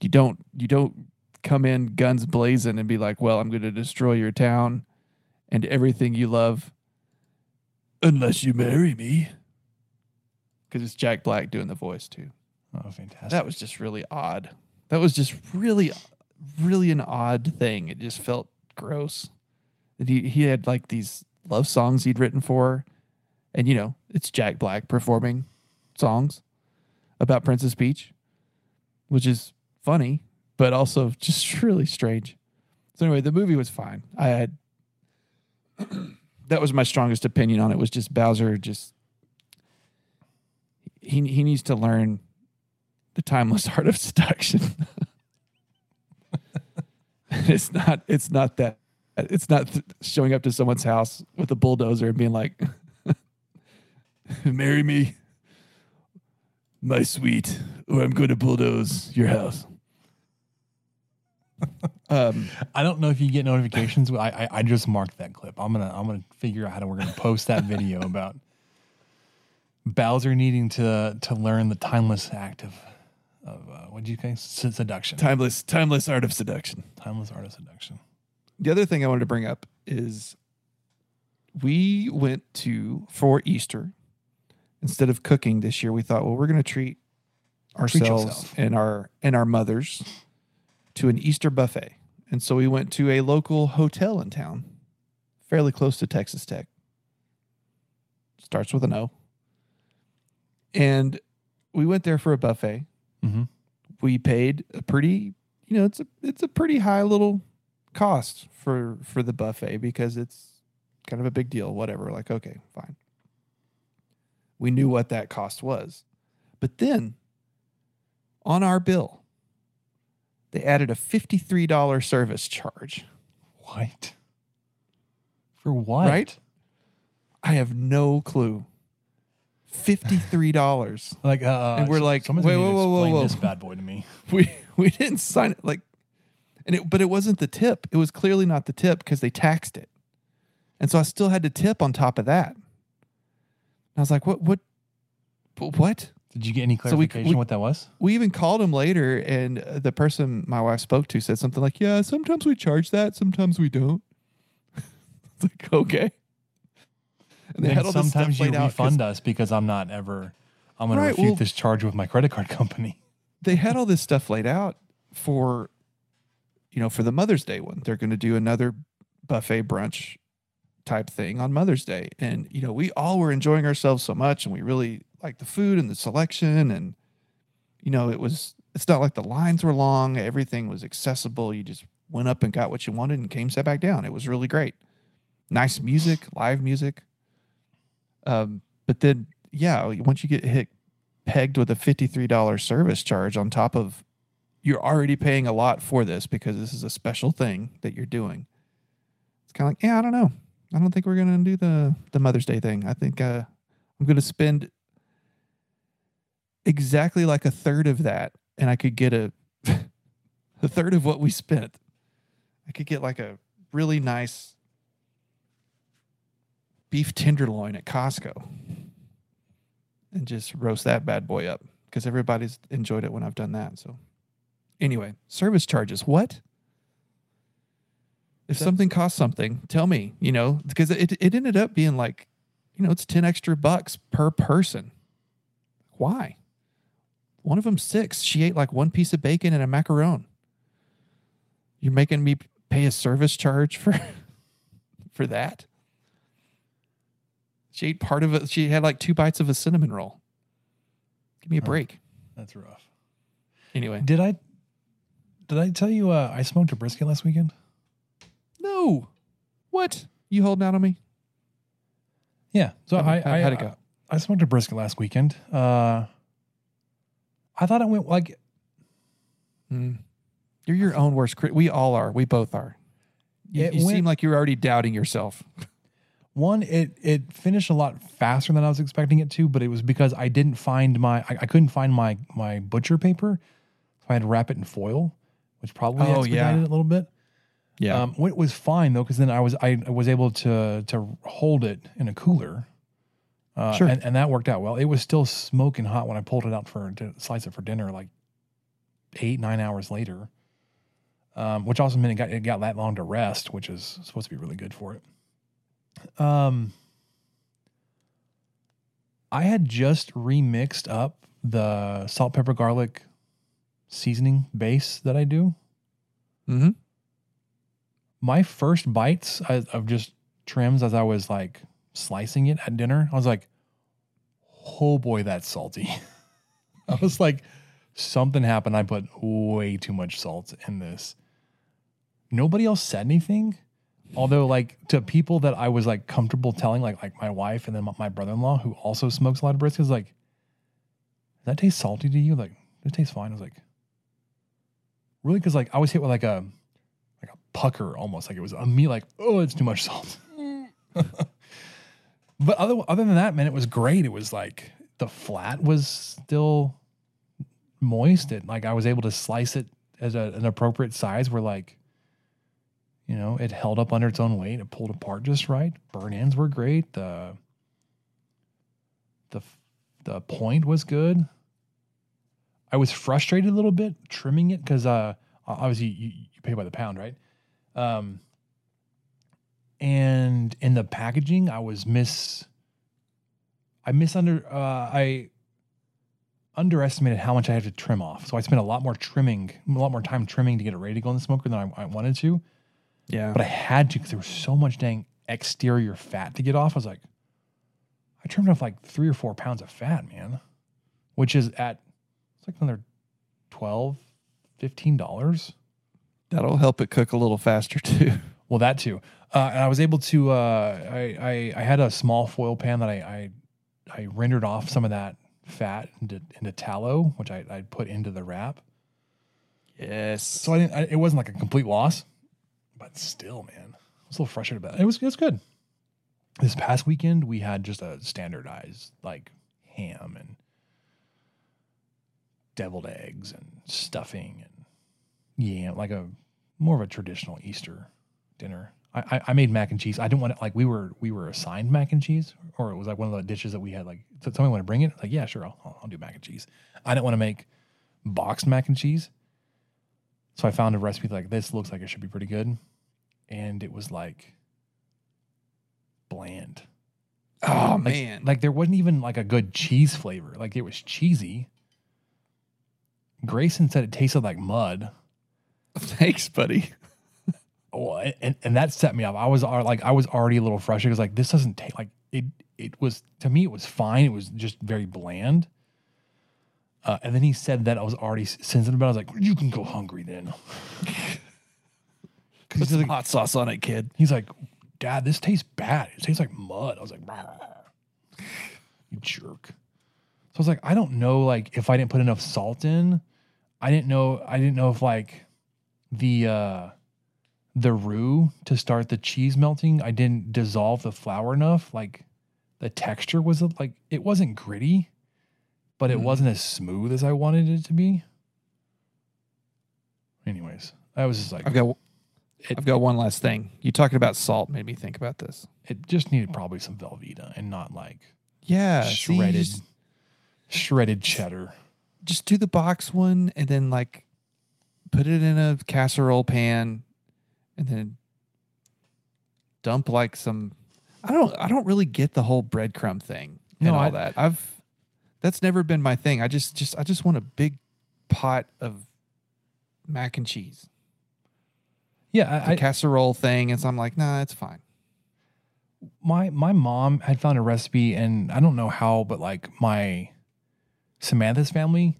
You don't you don't come in guns blazing and be like, "Well, I'm going to destroy your town and everything you love unless you marry me." Cuz it's Jack Black doing the voice too. Oh, fantastic. That was just really odd. That was just really, really an odd thing. It just felt gross. And he he had like these love songs he'd written for, and you know it's Jack Black performing songs about Princess Peach, which is funny, but also just really strange. So anyway, the movie was fine. I had that was my strongest opinion on it. Was just Bowser just he he needs to learn the timeless art of seduction. it's not it's not that it's not showing up to someone's house with a bulldozer and being like marry me my sweet or I'm going to bulldoze your house. um I don't know if you get notifications. I, I I just marked that clip. I'm gonna I'm gonna figure out how to, we're gonna post that video about Bowser needing to to learn the timeless act of of uh, what do you think seduction timeless timeless art of seduction. timeless art of seduction. The other thing I wanted to bring up is we went to for Easter instead of cooking this year. We thought, well, we're going to treat Treat ourselves yourself. and our and our mothers to an Easter buffet, and so we went to a local hotel in town, fairly close to Texas Tech. Starts with an O, and we went there for a buffet. Mhm. We paid a pretty, you know, it's a it's a pretty high little cost for for the buffet because it's kind of a big deal whatever like okay fine we knew what that cost was but then on our bill they added a $53 service charge What? For what? Right? i have no clue $53 Like uh, And we're like, wait, need whoa, whoa, whoa. This bad boy to me. we we didn't sign it like and it but it wasn't the tip it was clearly not the tip because they taxed it and so i still had to tip on top of that i was like what what what Did you get any So we- clarification we- what that was? we even called him later and the person my wife spoke to said something like yeah sometimes we charge that sometimes we don't it's like okay and Then all this stuff sometimes you laid out 'cause- refund us because I'm not ever. I'm going Right, to refute well- this charge with my credit card company. they had all this stuff laid out for you know for the mother's day one they're going to do another buffet brunch type thing on mother's day and you know we all were enjoying ourselves so much and we really liked the food and the selection and you know it was it's not like the lines were long everything was accessible you just went up and got what you wanted and came sat back down it was really great nice music live music um but then yeah once you get hit pegged with a $53 service charge on top of you're already paying a lot for this because this is a special thing that you're doing. It's kind of like, yeah, I don't know. I don't think we're to do the the Mother's Day thing. I think uh, I'm to spend exactly like a third of that, and I could get a a third of what we spent. I could get like a really nice beef tenderloin at Costco and just roast that bad boy up because everybody's enjoyed it when I've done that. So, anyway, service charges. What? If something costs something, tell me, you know, because it, it ended up being like, you know, it's 10 extra bucks per person. Why? One of them six. She ate like one piece of bacon and a macaron. You're making me pay a service charge for for that? She ate part of it. She had like two bites of a cinnamon roll. Give me a break. That's rough. Anyway, Did I did I tell you uh, I smoked a brisket last weekend? No. What? You holding out on me? Yeah. So I, how- I how'd it go? I, I smoked a brisket last weekend. Uh, I thought it went like Mm. You're your own worst critic. We all are. We both are. You, It you went- seem like you're already doubting yourself. one. It it finished a lot faster than I was expecting it to, but it was because I didn't find my I, I couldn't find my my butcher paper, so I had to wrap it in foil, which probably Oh, expedited yeah. it a little bit. Yeah. Um, what was fine though, because then I was I was able to to hold it in a cooler. Uh, Sure. and, and that worked out well. It was still smoking hot when I pulled it out for to slice it for dinner, like eight nine hours later. Um, which also meant it got it got that long to rest, which is supposed to be really good for it. Um, I had just remixed up the salt, pepper, garlic seasoning base that I do mm-hmm. My first bites of just trims as I was like slicing it at dinner, I was like, oh boy, that's salty. I was like, something happened. I put way too much salt in this. Nobody else said anything. Although, like to people that I was like comfortable telling, like like my wife and then my, brother-in-law who also smokes a lot of briskets, like, does that taste salty to you? Like, it tastes fine. I was like, really? Because like I was hit with like a pucker almost like it was a me like oh it's too much salt. But other other than that man it was great. It was like the flat was still moist. It like i was able to slice it as a, an appropriate size where like you know it held up under its own weight. It pulled apart just right. Burn ends were great. The the the point was good. I was frustrated a little bit trimming it because uh, obviously you, you pay by the pound, right? Um, and in the packaging, I was miss. I misunder. Uh, I underestimated how much I had to trim off, so I spent a lot more trimming, a lot more time trimming to get it ready to go in the smoker than I, I wanted to. Yeah. But I had to because there was so much dang exterior fat to get off. I was like, I trimmed off like three or four pounds of fat, man, which is at it's like another 12 dollars. That'll help it cook a little faster too. Well, that too. Uh, and I was able to. Uh, I, I I had a small foil pan that I I, I rendered off some of that fat into, into tallow, which I I put into the wrap. Yes. So I didn't. I, it wasn't like a complete loss, but still, man, I was a little frustrated about it. It was it was good. This past weekend, we had just a standardized like ham and deviled eggs and stuffing and yeah, like a more of a traditional Easter dinner. I, I, I made mac and cheese. I didn't want it like we were we were assigned mac and cheese, or it was like one of the dishes that we had. Like, so somebody want to bring it? Like, yeah, sure, I'll, I'll, do mac and cheese. I didn't want to make boxed mac and cheese, so I found a recipe like this. Looks like it should be pretty good, and it was like bland. Oh Like- man. like there wasn't even like a good cheese flavor. Like it was cheesy. Grayson said it tasted like mud. Thanks, buddy. Oh, and, and that set me off. I was al- like, I was already a little frustrated because like this doesn't taste like it. It was to me, it was fine. It was just very bland. Uh, and then he said that I was already sensitive about. it. I was like, you can go hungry then. Put he's some like, hot sauce on it, kid. he's like, Dad, this tastes bad. It tastes like mud. I was like, you jerk. So I was like, I don't know, like if I didn't put enough salt in, I didn't know. I didn't know if like the uh the roux to start the cheese melting, I didn't dissolve the flour enough. Like the texture was like it wasn't gritty, but it Mm. wasn't as smooth as I wanted it to be. Anyways, I was just like, I've got it, I've got one last thing. You talking about salt made me think about this. it just needed probably some Velveeta and not like Yeah, see, shredded just, shredded cheddar. just do the box one and then like put it in a casserole pan and then dump like some I don't I don't really get the whole breadcrumb thing and No, all I- that. I've that's never been my thing. I just just I just want a big pot of mac and cheese. Yeah, The I, I, casserole thing and so I'm like, nah, it's fine. my my mom had found a recipe, and I don't know how, but like my Samantha's family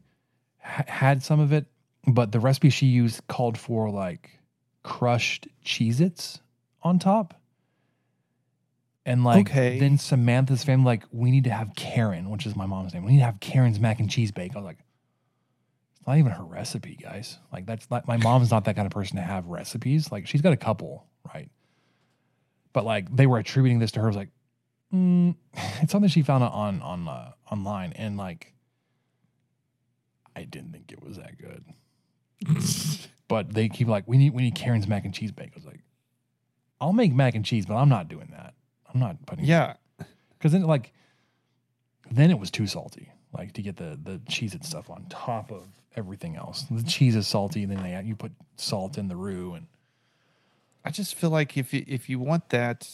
ha- had some of it, but the recipe she used called for like crushed Cheez-Its on top. And like Okay. then Samantha's family, like, we need to have Karen, which is my mom's name. We need to have Karen's mac and cheese bake. I was like, it's not even her recipe, guys. Like, that's not my mom's not that kind of person to have recipes. Like, she's got a couple, right? But like they were attributing this to her. I was like, mm, it's something she found on on uh, online, and like, I didn't think it was that good. But they keep like, we need we need Karen's mac and cheese bake. I was like, I'll make mac and cheese, but I'm not doing that. I'm not putting Yeah. because then like then it was too salty like to get the the cheese and stuff on top of everything else the cheese is salty and then they add, you put salt in the roux and I just feel like if you, if you want that,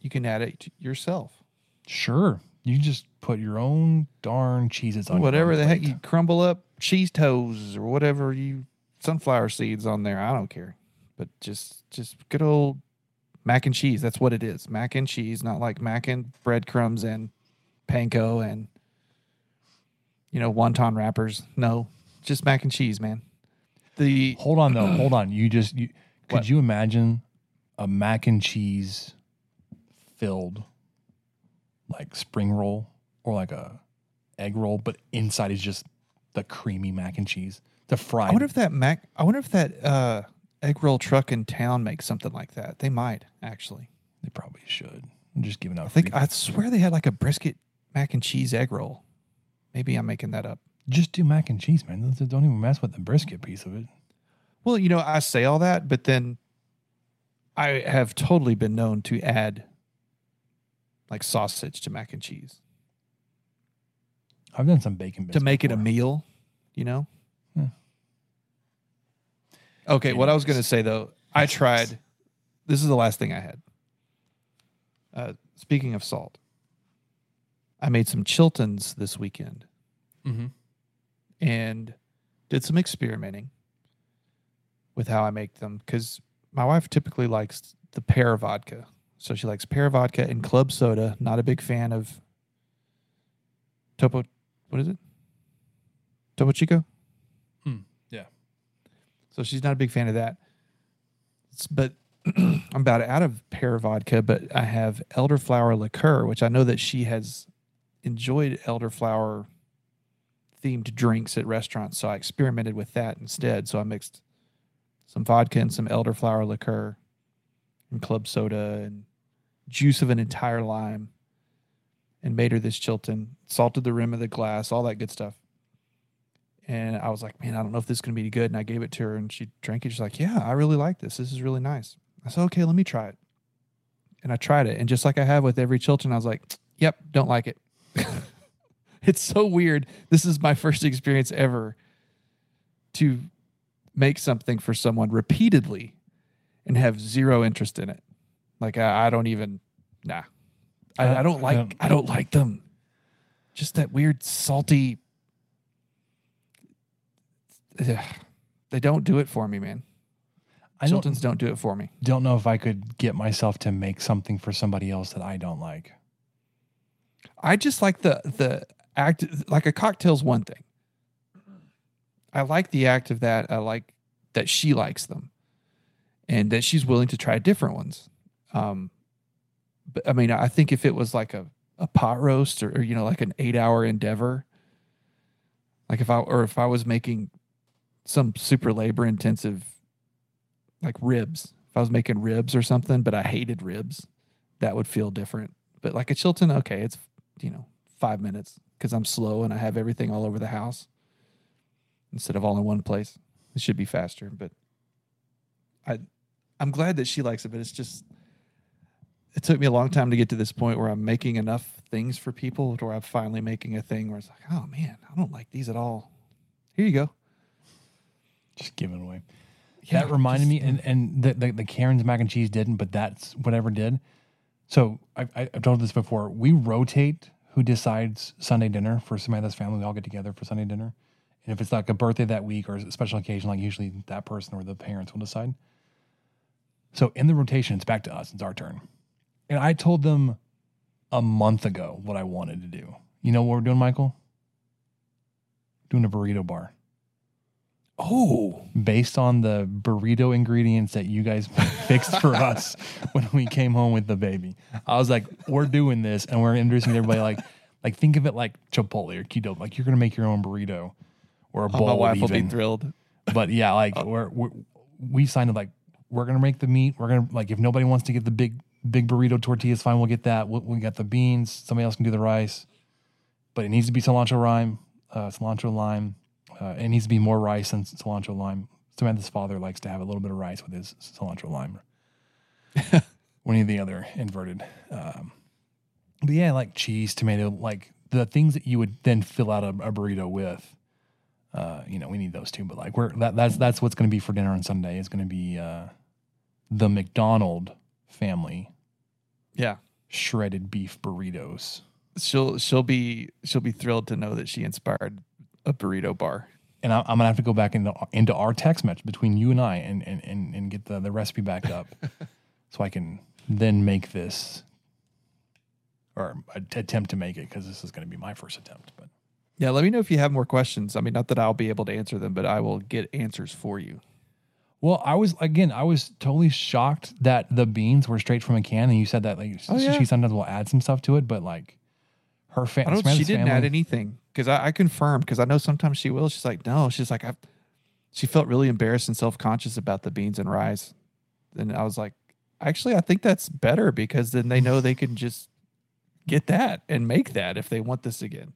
you can add it yourself. sure you just put your own darn cheeses on whatever the heck you crumble up cheese toes or whatever you sunflower seeds on there. I don't care, but just just good old mac and cheese. That's what it is. Mac and cheese, not like mac and breadcrumbs and panko and you know wonton wrappers. No, just mac and cheese, man. The hold on though hold on you just you could What? you imagine a mac and cheese filled like spring roll or like a egg roll but inside is just the creamy mac and cheese the fried I wonder if that mac. I wonder if that uh, egg roll truck in town makes something like that. They might actually. They probably should. I'm just giving up. I think free- I swear they had like a brisket mac and cheese egg roll. Maybe I'm making that up. just do mac and cheese, man. Don't- Don't even mess with the brisket piece of it. Well, you know, I say all that, but then I have totally been known to add like sausage to mac and cheese I've done some bacon bits to make it a meal, you know? Yeah. Okay, what I was going to say though, I tried this is the last thing I had. Uh, speaking of salt, I made some Chiltons this weekend Mhm. and did some experimenting with how I make them because my wife typically likes the pear vodka. So she likes pear vodka and club soda. Not a big fan of Topo. What is it? Topo Chico. Hmm, yeah. So she's not a big fan of that. It's- but I'm about out of pear vodka, but I have elderflower liqueur, which I know that she has enjoyed elderflower themed drinks at restaurants. So I experimented with that instead. So I mixed some vodka and some elderflower liqueur and club soda and juice of an entire lime and made her this Chilton, salted the rim of the glass, all that good stuff. And I was like, man, I don't know if this is going to be good. And I gave it to her and she drank it. She's like, yeah, I really like this. This is really nice. I said, okay, let me try it. And I tried it. And just like I have with every Chilton, I was like, yep, don't like it. it's so weird. This is my first experience ever to make something for someone repeatedly and have zero interest in it. Like I, I don't even, nah. I, I don't I like. don't- I don't like them. Just that weird salty. Ugh. They don't do it for me, man. I don't, don't do it for me. don't know if I could get myself to make something for somebody else that I don't like. I just like the the act. Like a cocktail's one thing. I like the act of that. I like that she likes them, and that she's willing to try different ones. Um, but I mean, I think if it was like a a pot roast or, or you know like an eight hour endeavor, like if I or if I was making some super labor intensive like ribs, if I was making ribs or something, but I hated ribs, that would feel different. But like a Chilton, okay, it's you know five minutes, because I'm slow and I have everything all over the house instead of all in one place. It should be faster, but I I'm glad that she likes it, but it's just it took me a long time to get to this point where I'm making enough things for people to where I'm finally making a thing where it's like, oh man, I don't like these at all. Here you go. Just giving it away. Yeah, that reminded just- me, and and the, the the Karen's mac and cheese didn't, but that's whatever did. So I, I I've told this before. We rotate who decides Sunday dinner for Samantha's family. We all get together for Sunday dinner, and if it's like a birthday that week or a special occasion, like usually that person or the parents will decide. So in the rotation, it's back to us. It's our turn, and I told them a month ago what I wanted to do. You know what we're doing, Michael? Doing a burrito bar Oh, based on the burrito ingredients that you guys fixed for us when we came home with the baby. I was like, we're doing this and we're introducing everybody like like think of it like Chipotle or Qdoba. Like you're gonna make your own burrito or a oh, bowl. my wife will be thrilled. But yeah, like uh, we're, we're we signed it like we're gonna make the meat. We're gonna like if nobody wants to get the big big burrito tortilla is fine, we'll get that. We, we got the beans. Somebody else can do the rice, but it needs to be cilantro lime, uh, cilantro lime. Uh, it needs to be more rice than cilantro lime. Samantha's father likes to have a little bit of rice with his cilantro lime. any of the other inverted. Um, but yeah, like cheese, tomato, like the things that you would then fill out a, a burrito with. Uh, you know, we need those too. But like we're that, that's that's what's going to be for dinner on Sunday. Is going to be uh, the McDonald family Yeah. shredded beef burritos. She'll she'll be she'll be thrilled to know that she inspired a burrito bar. and I, I'm gonna have to go back into into our text match between you and I and and and, and get the, the recipe back up, so I can then make this or attempt to make it because this is going to be my first attempt. But Yeah, let me know if you have more questions. I mean, not that I'll be able to answer them, but I will get answers for you. Well, I was again, I was totally shocked that the beans were straight from a can, and you said that like Oh, she yeah. sometimes will add some stuff to it, but like her I family, don't. She didn't add anything because I, I confirmed because I know sometimes she will. She's like, no. She's like, I. She felt really embarrassed and self conscious about the beans and rice, and I was like, actually, I think that's better because then they know they can just get that and make that if they want this again.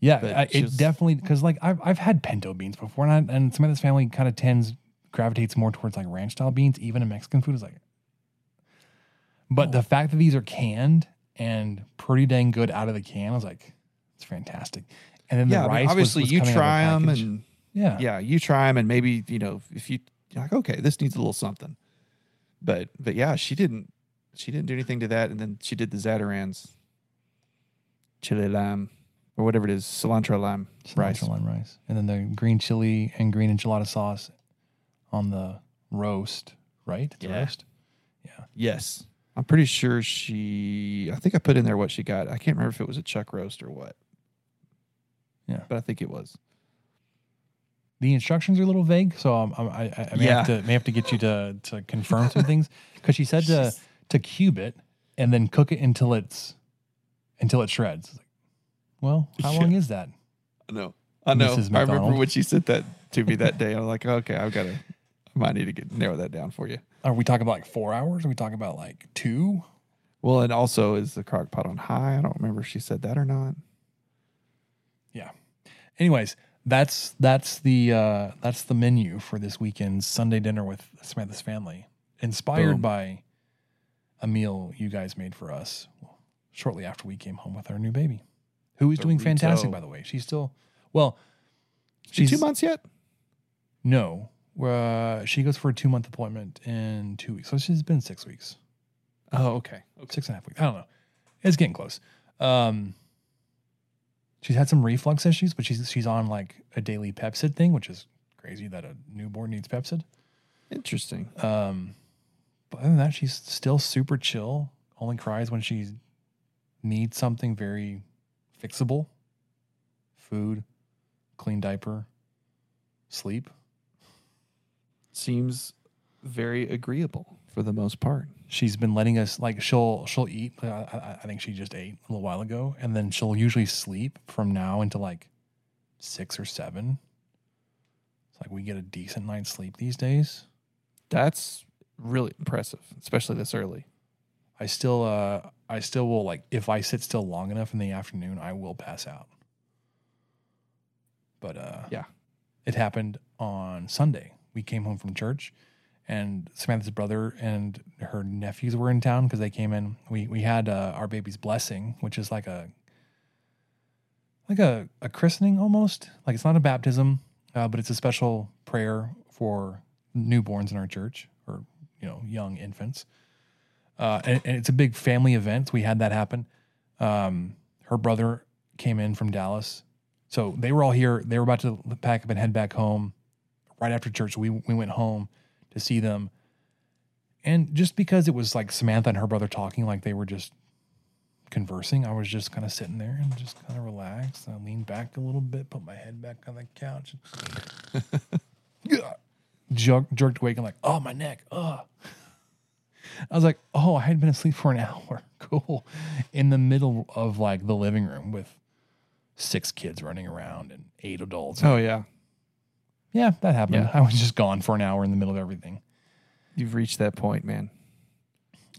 Yeah, I, it was- definitely because like I've I've had pinto beans before, and I, and some of this family kind of tends gravitates more towards like ranch style beans, even in Mexican food is like. But Oh. the fact that these are canned and pretty dang good out of the can, I was like, it's fantastic. And then yeah, the I mean, rice, was- obviously was you coming out of a try them and yeah, yeah, you try them and maybe you know if you you're like okay, this needs a little something, but but yeah, she didn't she didn't do anything to that, and then she did the Zatarain's, chili lime or whatever it is, cilantro lime rice. cilantro lime rice, and then the green chili and green enchilada sauce on the roast, right? The Yeah. roast. Yes, I'm pretty sure she. I think I put in there what she got. I can't remember if it was a chuck roast or what. Yeah. but I think it was. The instructions are a little vague, so um, I, I, I may have to may have to get you to to confirm some things because she said to to cube it and then cook it until it's until it shreds. Like, well, how long is that? No, I know. I remember McDonald. when she said that to me that day. I was like, okay, I've got to. I might need to get narrow that down for you. Are we talking about like four hours? Are we talking about like two? Well, and also is the crock pot on high? I don't remember if she said that or not. Yeah. Anyways, that's that's the uh, that's the menu for this weekend's Sunday dinner with Samantha's family, inspired Boom. by a meal you guys made for us shortly after we came home with our new baby, who is doing fantastic, by the way. She's still well. She She's two months yet? No, uh, she goes for a two month appointment in two weeks, so she's been six weeks, Oh, okay. six and a half weeks. I don't know. It's getting close. Um, she's had some reflux issues, but she's she's on like a daily Pepcid thing, which is crazy that a newborn needs Pepcid. Interesting. Um, but other than that, she's still super chill. Only cries when she needs something very fixable: food, clean diaper, sleep. Seems very agreeable for the most part. she's been letting us like she'll she'll eat I, I, I think she just ate a little while ago and then she'll usually sleep from now until like six or seven it's like we get a decent night's sleep these days That's really impressive, especially this early. i I still uh I still will like if I sit still long enough in the afternoon, I will pass out. But uh Yeah. It happened on Sunday. We came home from church and Samantha's brother and her nephews were in town because they came in. We we had uh, our baby's blessing, which is like a like a, a christening almost. Like it's not a baptism, uh, but it's a special prayer for newborns in our church or you know young infants. Uh, and, and it's a big family event. We had that happen. Um, her brother came in from Dallas, so they were all here. They were about to pack up and head back home right after church. We we went home to see them, and just because it was like Samantha and her brother talking, like they were just conversing, I was just kind of sitting there and just kind of relaxed. I leaned back a little bit, put my head back on the couch, jerked, jerked awake, and like, oh my neck, oh. I was like, oh, I had been asleep for an hour. Cool. In the middle of like the living room with six kids running around and eight adults. Oh yeah. Yeah, that happened. Yeah. I was just gone for an hour in the middle of everything. You've reached that point, man.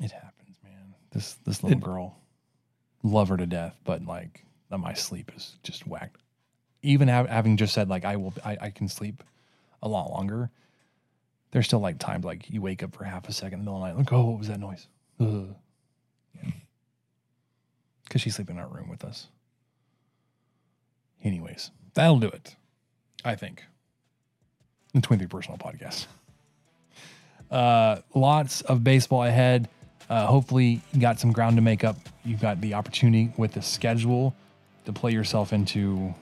It happens, man. This this little It- girl, love her to death, but like uh, my sleep is just whacked. Even hav- having just said like I will, I, I can sleep a lot longer. There's still like times like you wake up for half a second in the middle of the night, like oh, what was that noise? Ugh. Because she's sleeping in our room with us. Anyways, that'll do it. I think. The 23 Personnel Podcast. Uh, lots of baseball ahead. Uh, hopefully, you got some ground to make up. You've got the opportunity with the schedule to play yourself into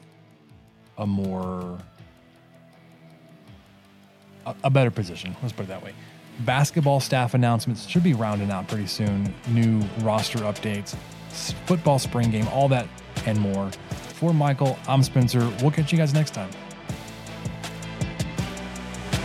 a more a, a better position. Let's put it that way. Basketball staff announcements should be rounding out pretty soon. New roster updates, football spring game, all that and more. For Michael, I'm Spencer. We'll catch you guys next time.